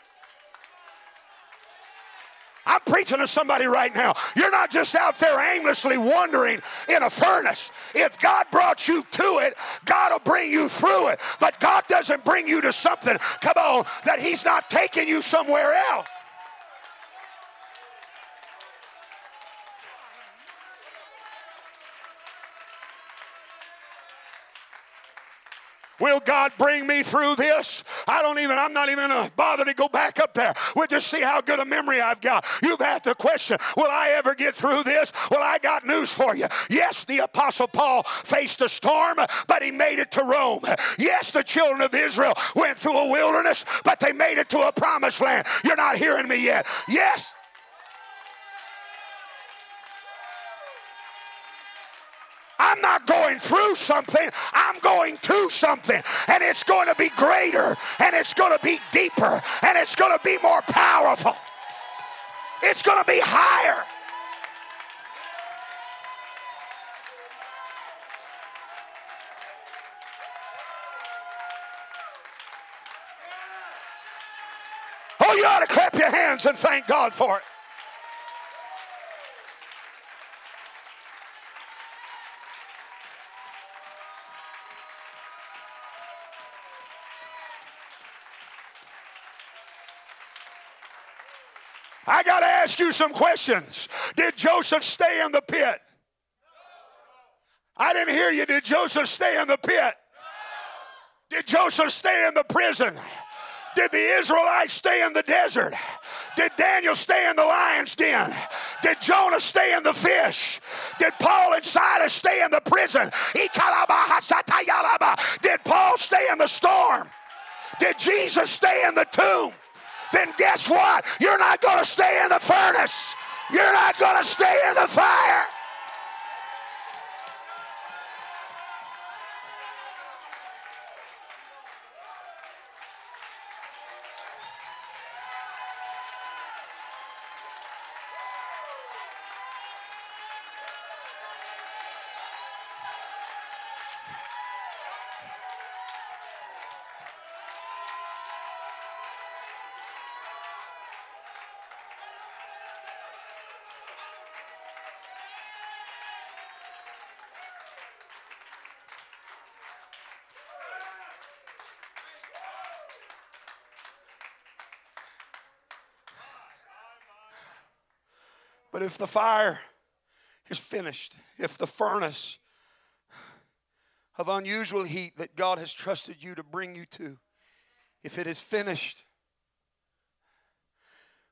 I'm preaching to somebody right now. You're not just out there aimlessly wandering in a furnace. If God brought you to it, God will bring you through it. But God doesn't bring you to something, come on, that He's not taking you somewhere else. Will God bring me through this? I don't even, I'm not even gonna bother to go back up there. We'll just see how good a memory I've got. You've asked the question, will I ever get through this? Well, I got news for you. Yes, the Apostle Paul faced a storm, but he made it to Rome. Yes, the children of Israel went through a wilderness, but they made it to a promised land. You're not hearing me yet. Yes, I'm not going through something, I'm going to something. And it's going to be greater, and it's going to be deeper, and it's going to be more powerful. It's going to be higher. Oh, you ought to clap your hands and thank God for it. I got to ask you some questions. Did Joseph stay in the pit? I didn't hear you. Did Joseph stay in the pit? Did Joseph stay in the prison? Did the Israelites stay in the desert? Did Daniel stay in the lion's den? Did Jonah stay in the fish? Did Paul and Silas stay in the prison? Did Paul stay in the storm? Did Jesus stay in the tomb? Then guess what? You're not going to stay in the furnace. You're not going to stay in the fire. If the fire is finished, if the furnace of unusual heat that God has trusted you to bring you to, if it is finished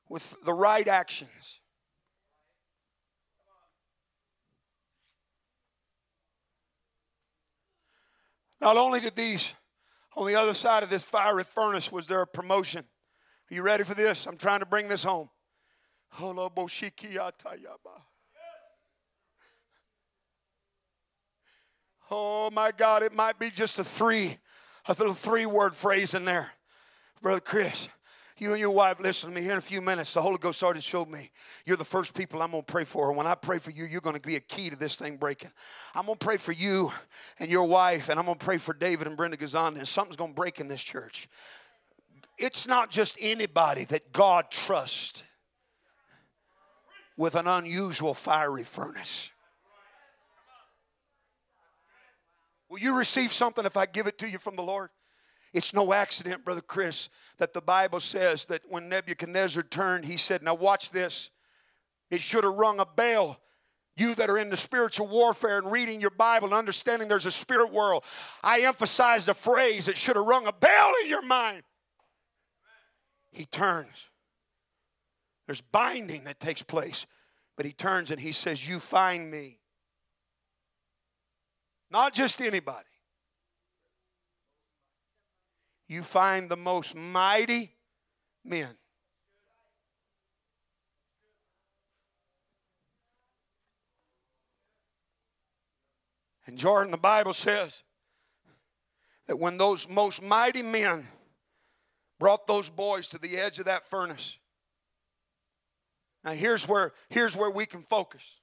with the right actions, not only did these, on the other side of this fiery furnace, was there a promotion. Are you ready for this? I'm trying to bring this home. Oh my God, it might be just a three, a little three word phrase in there. Brother Chris, you and your wife, listen to me here in a few minutes. The Holy Ghost started to show me you're the first people I'm going to pray for. And when I pray for you, you're going to be a key to this thing breaking. I'm going to pray for you and your wife, and I'm going to pray for David and Brenda Gazanda, and something's going to break in this church. It's not just anybody that God trusts with an unusual fiery furnace. Will you receive something if I give it to you from the Lord? It's no accident, Brother Chris, that the Bible says that when Nebuchadnezzar turned, he said, Now watch this. It should have rung a bell. You that are in the spiritual warfare and reading your Bible and understanding there's a spirit world, I emphasize the phrase, that should have rung a bell in your mind. He turns. There's binding that takes place. But he turns and he says, You find me. Not just anybody. You find the most mighty men. And Jordan, the Bible says that when those most mighty men brought those boys to the edge of that furnace, now here's where here's where we can focus.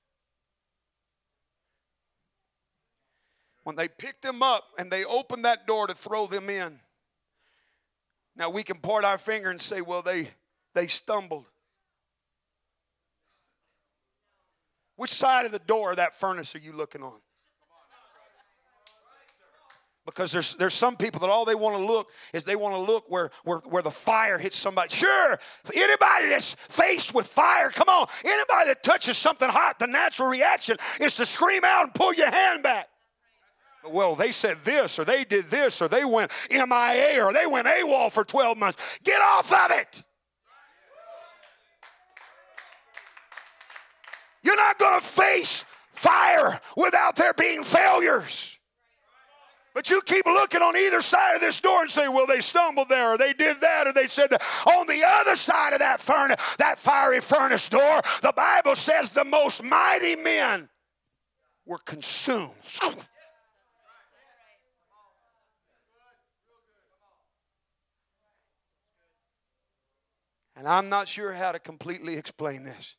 When they picked them up and they opened that door to throw them in. Now we can point our finger and say, well, they they stumbled. Which side of the door of that furnace are you looking on? Because there's, there's some people that all they want to look is they want to look where, where, where the fire hits somebody. Sure, anybody that's faced with fire, come on, anybody that touches something hot, the natural reaction is to scream out and pull your hand back. Well, they said this, or they did this, or they went MIA, or they went AWOL for 12 months. Get off of it. You're not going to face fire without there being failures. But you keep looking on either side of this door and say, well, they stumbled there, or they did that, or they said that. On the other side of that furnace, that fiery furnace door, the Bible says the most mighty men were consumed. And I'm not sure how to completely explain this.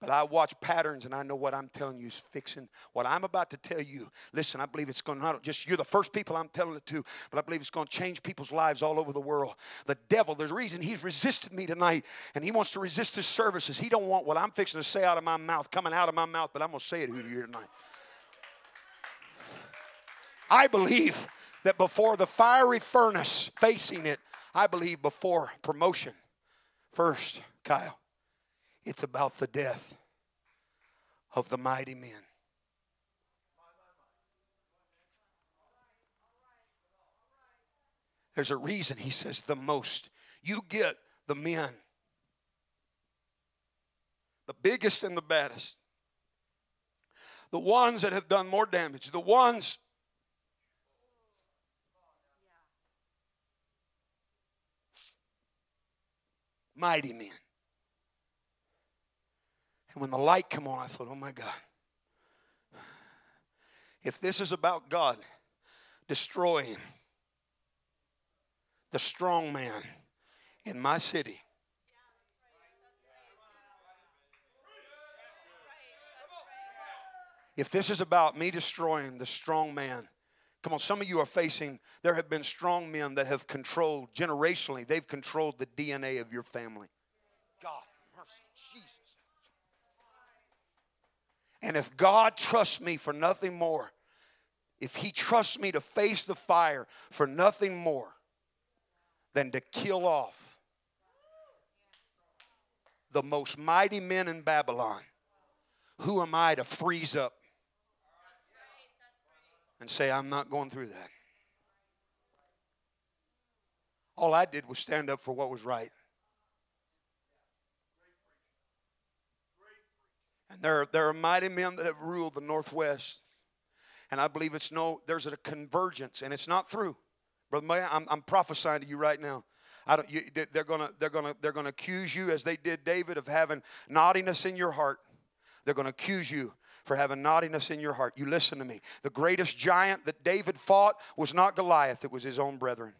But I watch patterns and I know what I'm telling you is fixing. What I'm about to tell you, listen, I believe it's going to not just, you're the first people I'm telling it to, but I believe it's going to change people's lives all over the world. The devil, there's a reason he's resisted me tonight and he wants to resist his services. He don't want what I'm fixing to say out of my mouth coming out of my mouth, but I'm going to say it here tonight. I believe that before the fiery furnace facing it, I believe before promotion, first, Kyle, it's about the death of the mighty men. There's a reason he says the most. You get the men, the biggest and the baddest, the ones that have done more damage, the ones. Mighty men. When the light come on, I thought, oh my God. If this is about God destroying the strong man in my city, if this is about me destroying the strong man, come on, some of you are facing, there have been strong men that have controlled, generationally, they've controlled the DNA of your family. And if God trusts me for nothing more, if He trusts me to face the fire for nothing more than to kill off the most mighty men in Babylon, who am I to freeze up and say, I'm not going through that? All I did was stand up for what was right. And there, there are mighty men that have ruled the Northwest. And I believe it's no, there's a convergence, and it's not through. Brother May, I'm, I'm prophesying to you right now. I don't, you, they're gonna, they're gonna, they're gonna accuse you as they did David of having naughtiness in your heart. They're gonna accuse you for having naughtiness in your heart. You listen to me. The greatest giant that David fought was not Goliath; it was his own brethren.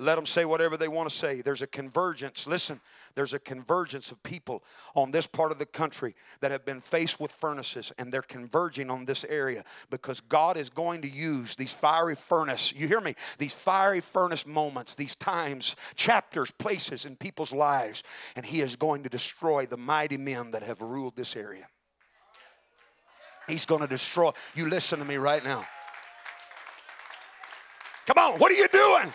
Let them say whatever they want to say. There's a convergence. Listen, there's a convergence of people on this part of the country that have been faced with furnaces and they're converging on this area because God is going to use these fiery furnace, you hear me? These fiery furnace moments, these times, chapters, places in people's lives, and He is going to destroy the mighty men that have ruled this area. He's going to destroy. You listen to me right now. Come on, what are you doing?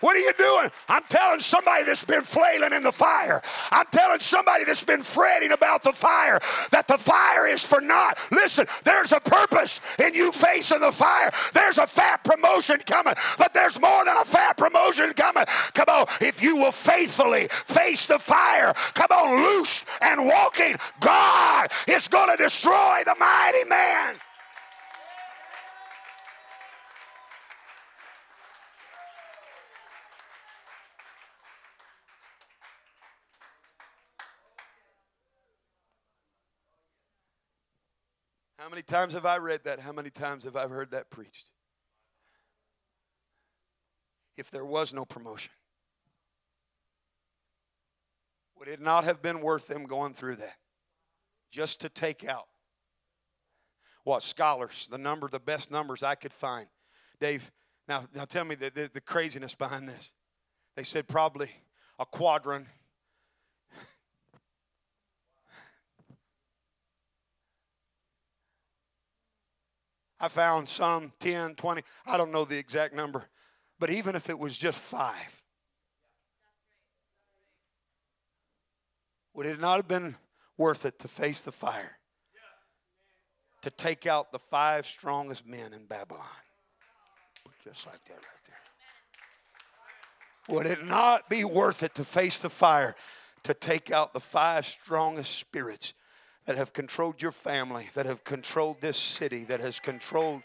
What are you doing? I'm telling somebody that's been flailing in the fire. I'm telling somebody that's been fretting about the fire that the fire is for naught. Listen, there's a purpose in you facing the fire. There's a fat promotion coming, but there's more than a fat promotion coming. Come on, if you will faithfully face the fire, come on, loose and walking, God is going to destroy the mighty man. How many times have I read that? How many times have I heard that preached? If there was no promotion, would it not have been worth them going through that? Just to take out what scholars, the number, the best numbers I could find. Dave, now, now tell me the, the, the craziness behind this. They said probably a quadrant I found some 10, 20, I don't know the exact number, but even if it was just five, would it not have been worth it to face the fire? To take out the five strongest men in Babylon? Just like that right there. Would it not be worth it to face the fire to take out the five strongest spirits that have controlled your family, that have controlled this city, that has controlled.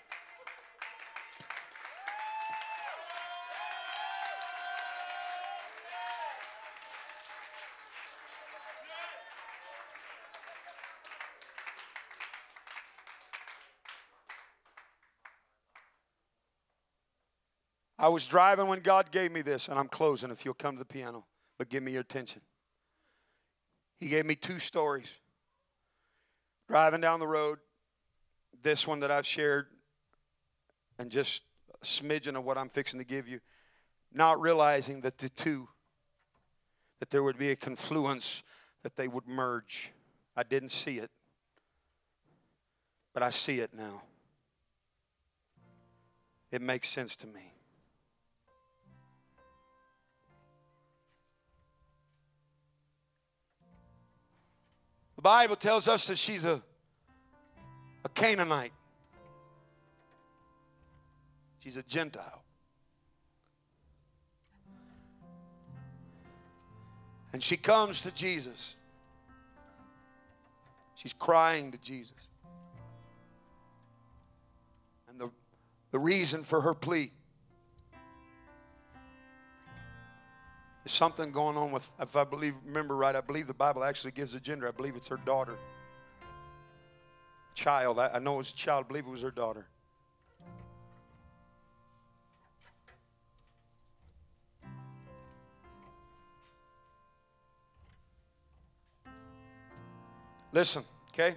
I was driving when God gave me this, and I'm closing if you'll come to the piano, but give me your attention. He gave me two stories driving down the road, this one that I've shared, and just a smidgen of what I'm fixing to give you, not realizing that the two, that there would be a confluence, that they would merge. I didn't see it, but I see it now. It makes sense to me. Bible tells us that she's a, a Canaanite. She's a Gentile. And she comes to Jesus. She's crying to Jesus. And the, the reason for her plea is something going on with, if I believe, remember right, I believe the Bible actually gives a gender. I believe it's her daughter. Child. I, I know it was a child. I believe it was her daughter. Listen, okay?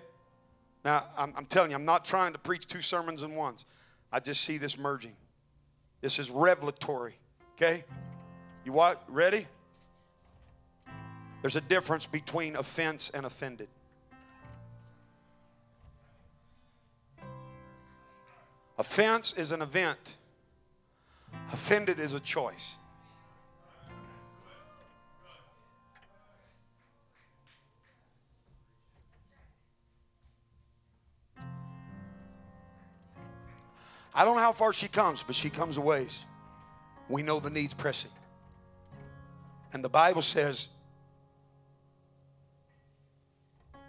Now, I'm, I'm, telling you, I'm not trying to preach two sermons in ones. I just see this merging. This is revelatory, okay? You what? Ready? There's a difference between offense and offended. Offense is an event, offended is a choice. I don't know how far she comes, but she comes a ways. We know the need's pressing. And the Bible says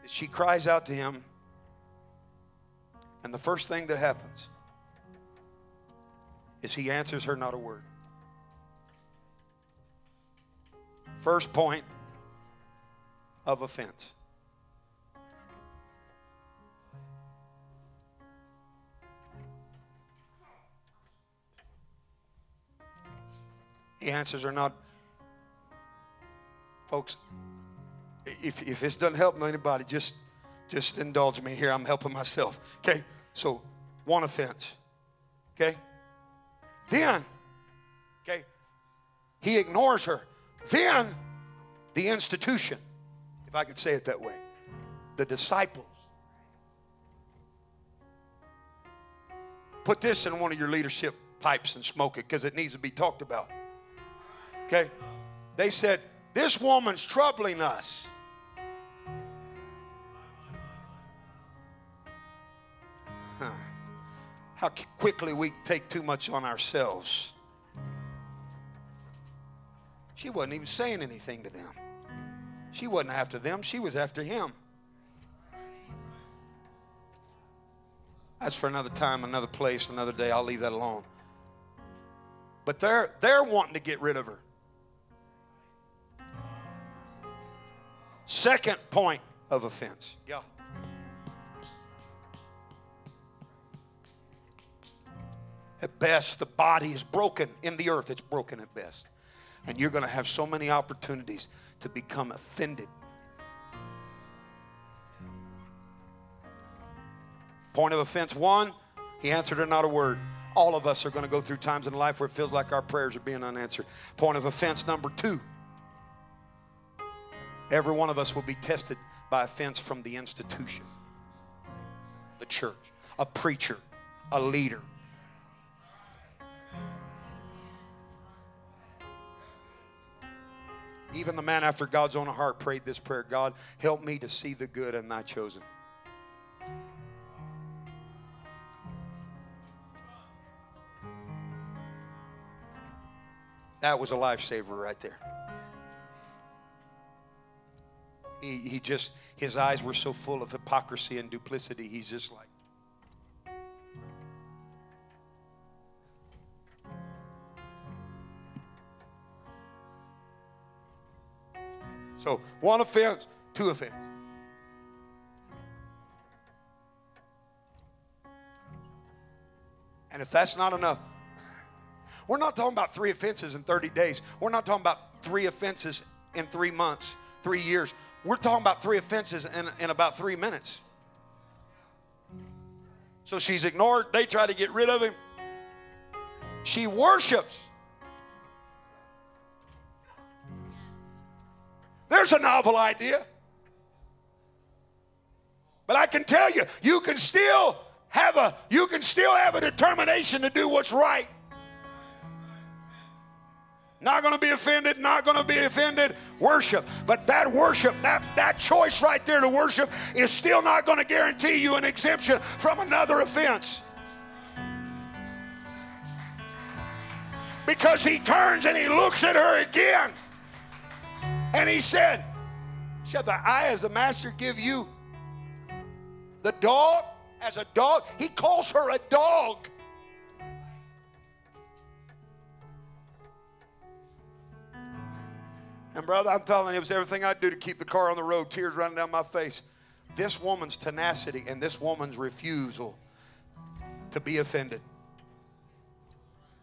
that she cries out to him, and the first thing that happens is he answers her not a word. First point of offense. He answers her not. Folks, if, if this doesn't help anybody, just, just indulge me here. I'm helping myself. Okay? So, one offense. Okay? Then, okay, he ignores her. Then, the institution, if I could say it that way, the disciples. Put this in one of your leadership pipes and smoke it because it needs to be talked about. Okay? They said, This woman's troubling us. Huh. How quickly we take too much on ourselves. She wasn't even saying anything to them. She wasn't after them, she was after him. That's for another time, another place, another day. I'll leave that alone. But they're, they're wanting to get rid of her. Second point of offense. Yeah. At best, the body is broken in the earth. It's broken at best. And you're going to have so many opportunities to become offended. Point of offense one, he answered her not a word. All of us are going to go through times in life where it feels like our prayers are being unanswered. Point of offense number two, Every one of us will be tested by offense from the institution, the church, a preacher, a leader. Even the man after God's own heart prayed this prayer God, help me to see the good in thy chosen. That was a lifesaver right there. He, he just, his eyes were so full of hypocrisy and duplicity, he's just like, So, one offense, two offense. And if that's not enough, we're not talking about three offenses in 30 days. We're not talking about three offenses in three months, three years. We're talking about three offenses in, in about three minutes. So she's ignored. They try to get rid of him. She worships. There's a novel idea. But I can tell you, you can still have a you can still have a determination to do what's right. Not going to be offended, not going to be offended. Worship. But that worship, that, that choice right there to worship, is still not going to guarantee you an exemption from another offense. Because he turns and he looks at her again. And he said, Shall the I as the master give you the dog as a dog? He calls her a dog. And brother, I'm telling you, it was everything I'd do to keep the car on the road, tears running down my face. This woman's tenacity and this woman's refusal to be offended.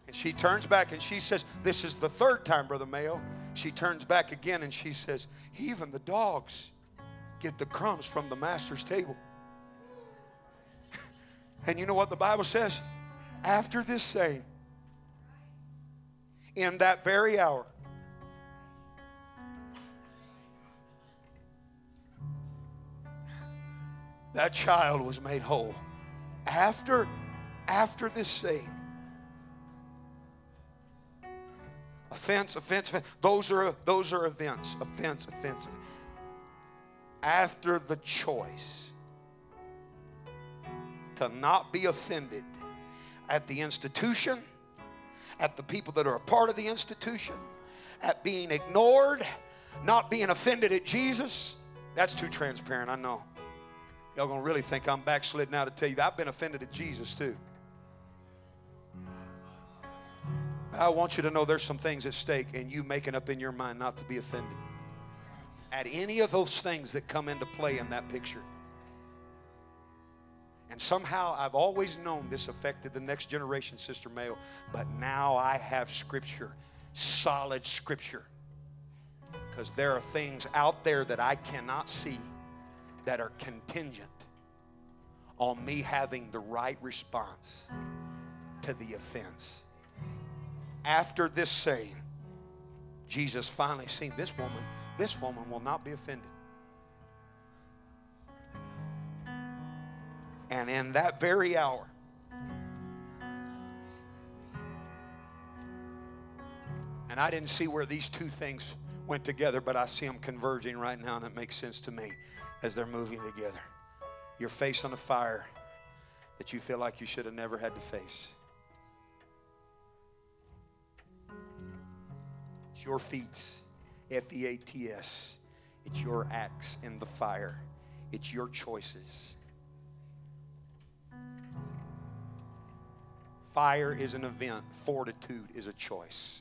And she turns back and she says, This is the third time, Brother Mayo. She turns back again and she says, Even the dogs get the crumbs from the master's table. and you know what the Bible says? After this saying, in that very hour, that child was made whole. After, after this saying, offense, offense, offense. Those are those are events. Offense, offense. After the choice to not be offended at the institution, at the people that are a part of the institution, at being ignored, not being offended at Jesus. That's too transparent, I know. Y'all gonna really think I'm backslid now to tell you that I've been offended at Jesus too. But I want you to know there's some things at stake, and you making up in your mind not to be offended at any of those things that come into play in that picture. And somehow I've always known this affected the next generation, Sister Mayo, but now I have scripture, solid scripture. Because there are things out there that I cannot see that are contingent on me having the right response to the offense. After this saying, Jesus finally seen this woman, this woman will not be offended. And in that very hour, and I didn't see where these two things went together, but I see them converging right now, and it makes sense to me as they're moving together. You're facing a fire that you feel like you should have never had to face. It's your feet, F E A T S. It's your acts in the fire. It's your choices. Fire is an event, fortitude is a choice.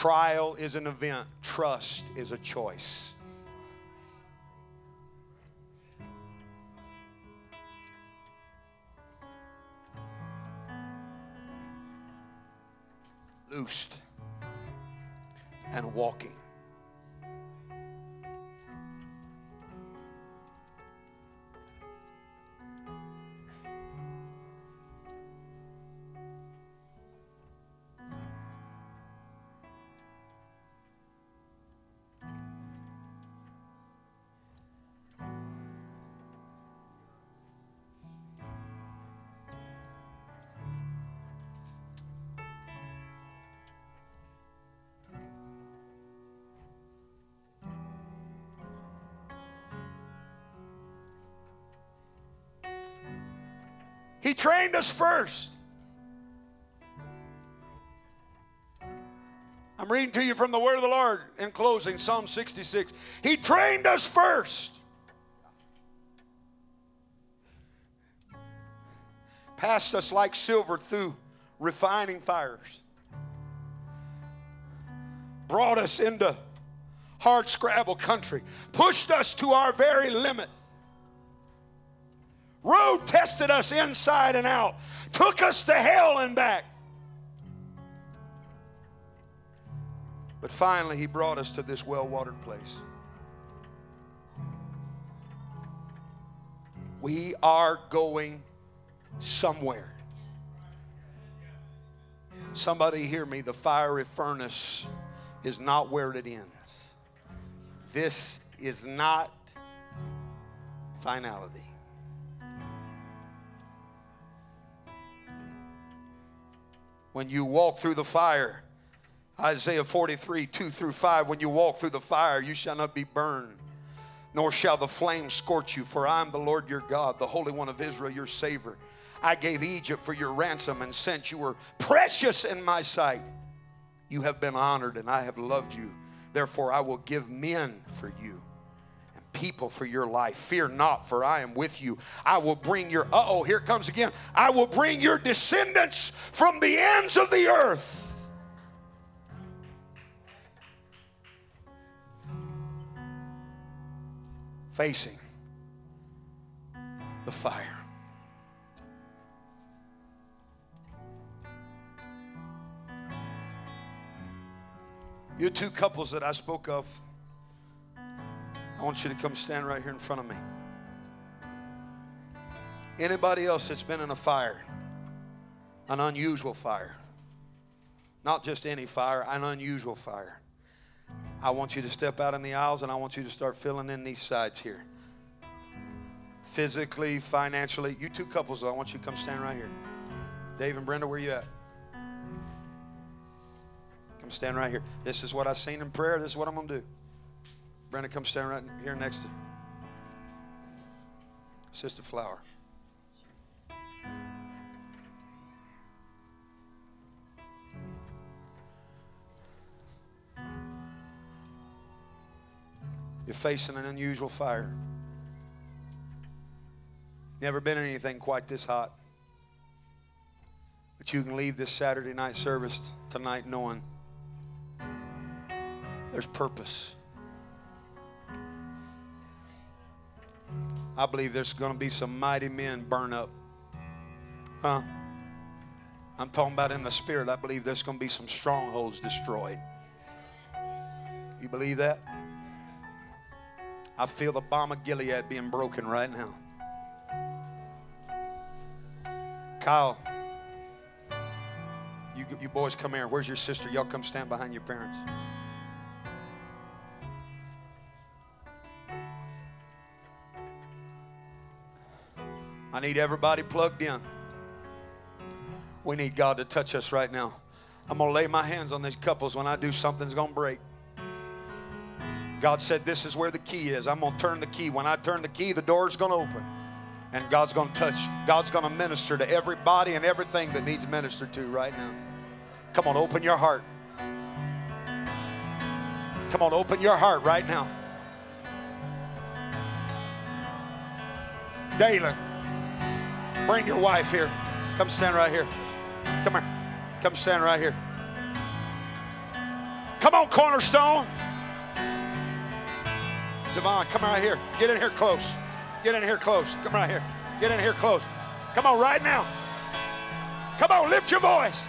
Trial is an event, trust is a choice. Loosed and walking. Trained us first. I'm reading to you from the word of the Lord in closing, Psalm 66. He trained us first. Passed us like silver through refining fires. Brought us into hard scrabble country. Pushed us to our very limit road tested us inside and out, took us to hell and back. But finally, He brought us to this well watered place. We are going somewhere. Somebody hear me. The fiery furnace is not where it ends. This is not finality. When you walk through the fire. Isaiah 43, 2 through 5. When you walk through the fire, you shall not be burned, nor shall the flame scorch you, for I am the Lord your God, the Holy One of Israel, your Savior. I gave Egypt for your ransom, and since you were precious in my sight, you have been honored, and I have loved you. Therefore, I will give men for you people for your life. Fear not, for I am with you. I will bring your, uh oh, here comes again. I will bring your descendants from the ends of the earth. Facing the fire. You two couples that I spoke of, I want you to come stand right here in front of me. Anybody else that's been in a fire, an unusual fire, not just any fire, an unusual fire. I want you to step out in the aisles and I want you to start filling in these sides here. Physically, financially. You two couples, I want you to come stand right here. Dave and Brenda, where you at? Come stand right here. This is what I've seen in prayer. This is what I'm going to do. Brenda, come stand right here next to Sister Flower. You're facing an unusual fire. Never been anything quite this hot. But you can leave this Saturday night service tonight knowing there's purpose. I believe there's going to be some mighty men burn up. Huh? I'm talking about in the spirit. I believe there's going to be some strongholds destroyed. You believe that? I feel the balm of Gilead being broken right now. Kyle, you, you boys come here. Where's your sister? Y'all come stand behind your parents. I need everybody plugged in. We need God to touch us right now. I'm going to lay my hands on these couples. When I do, something's going to break. God said, This is where the key is. I'm going to turn the key. When I turn the key, the door's going to open. And God's going to touch, God's going to minister to everybody and everything that needs ministered to right now. Come on, open your heart. Come on, open your heart right now. Dalen, bring your wife here. Come stand right here. Come here. Come stand right here. Come on, Cornerstone. Devon, come right here. Get in here close. Get in here close. Come right here. Get in here close. Come on, right now. Come on, lift your voice.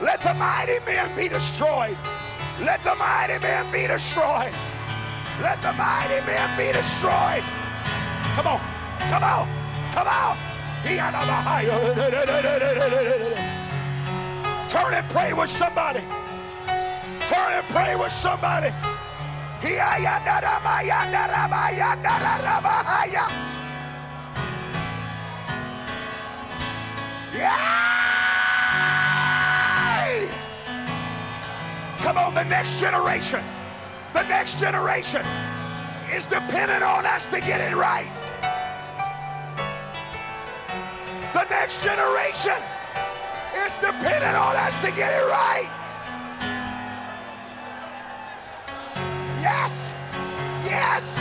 let the mighty men be destroyed. Let the mighty men be destroyed. Let the mighty men be destroyed. Come on, come on, come on. Turn and pray with somebody. Turn and pray with somebody. Yay! Come on, the next generation, the next generation is dependent on us to get it right. The next generation is dependent on us to get it right. Yes, yes,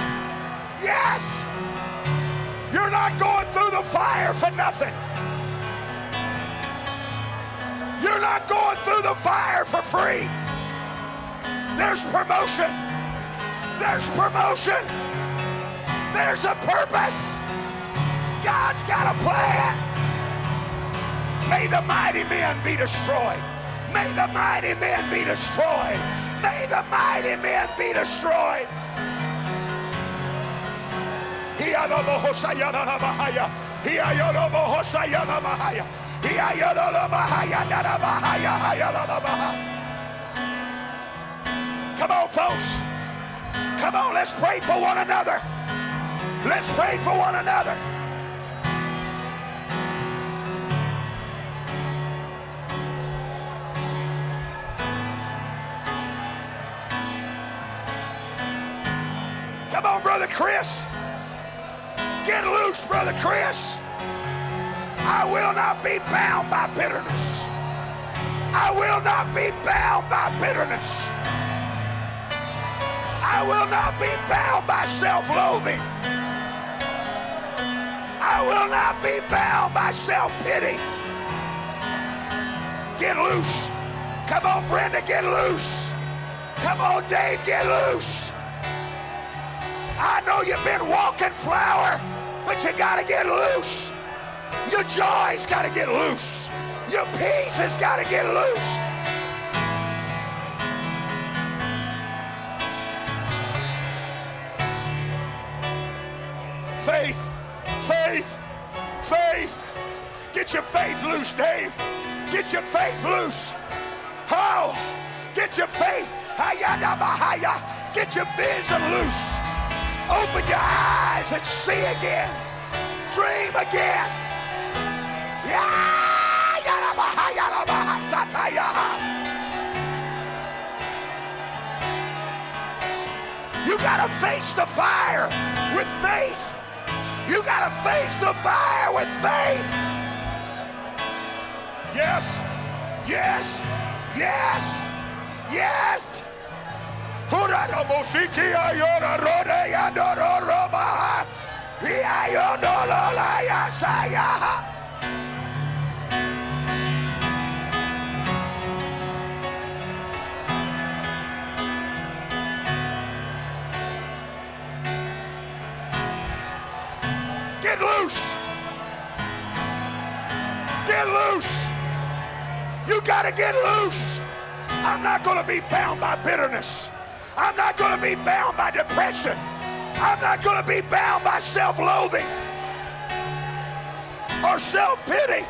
yes. You're not going through the fire for nothing. You're not going through the fire for free. There's promotion. There's promotion. There's a purpose. God's got a plan. May the mighty men be destroyed. May the mighty men be destroyed. May the mighty men be destroyed. Come on, folks. Come on, let's pray for one another. Let's pray for one another. Come on, Brother Chris. Get loose, Brother Chris. I will not be bound by bitterness. I will not be bound by bitterness. I will not be bound by self-loathing. I will not be bound by self-pity. Get loose. Come on, Brenda, get loose. Come on, Dave, get loose. I know you've been walking flower, but you got to get loose. Your joy's got to get loose. Your peace has got to get loose. Loose, Dave. Get your faith loose. How? Get your faith. Get your vision loose. Open your eyes and see again. Dream again. You gotta face the fire with faith. You gotta face the fire with faith. Yes, yes, yes, yes. Get loose. Get loose. You got to get loose. I'm not going to be bound by bitterness. I'm not going to be bound by depression. I'm not going to be bound by self-loathing or self-pity.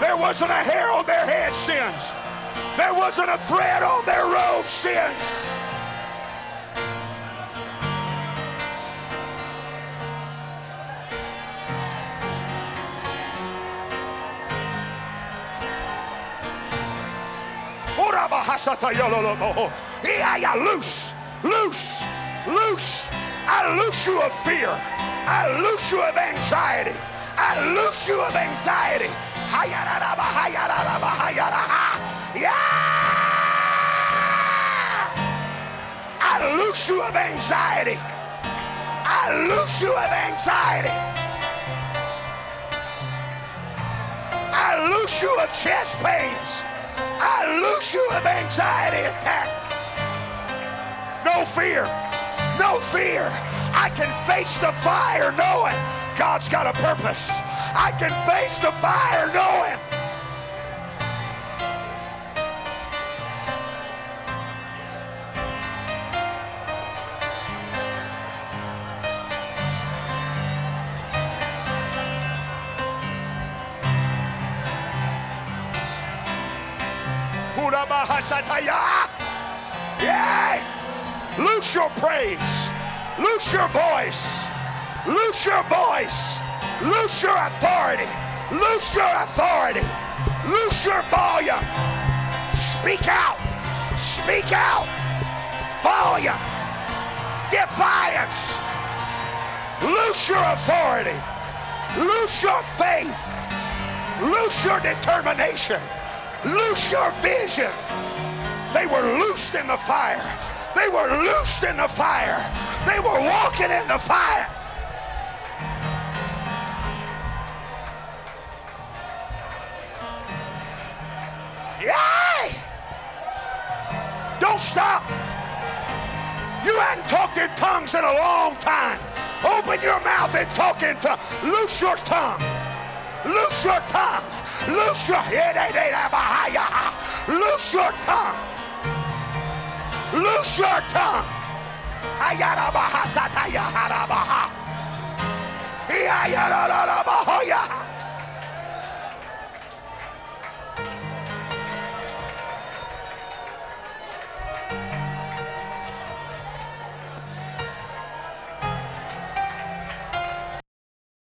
There wasn't a hair on their head sins. There wasn't a thread on their robe sins. Loose, loose, loose. I loose you of fear. I loose you of anxiety. I loose you of anxiety. Yeah! I loose you of anxiety. I loose you of anxiety. I loose you of chest pains. I loose you of anxiety attacks. No fear. No fear. I can face the fire knowing God's got a purpose. I can face the fire knowing. Your voice. Loose your voice. Loose your authority. Loose your authority. Loose your volume. Speak out. Speak out. Volume. Defiance. Loose your authority. Loose your faith. Loose your determination. Loose your vision. They were loosed in the fire. They were loosed in the fire. They were walking in the fire. Yay! Don't stop. You hadn't talked in tongues in a long time. Open your mouth and talk in tongues. Loose your tongue. Loose your tongue. Loose your... Loose your tongue. Loose your tongue.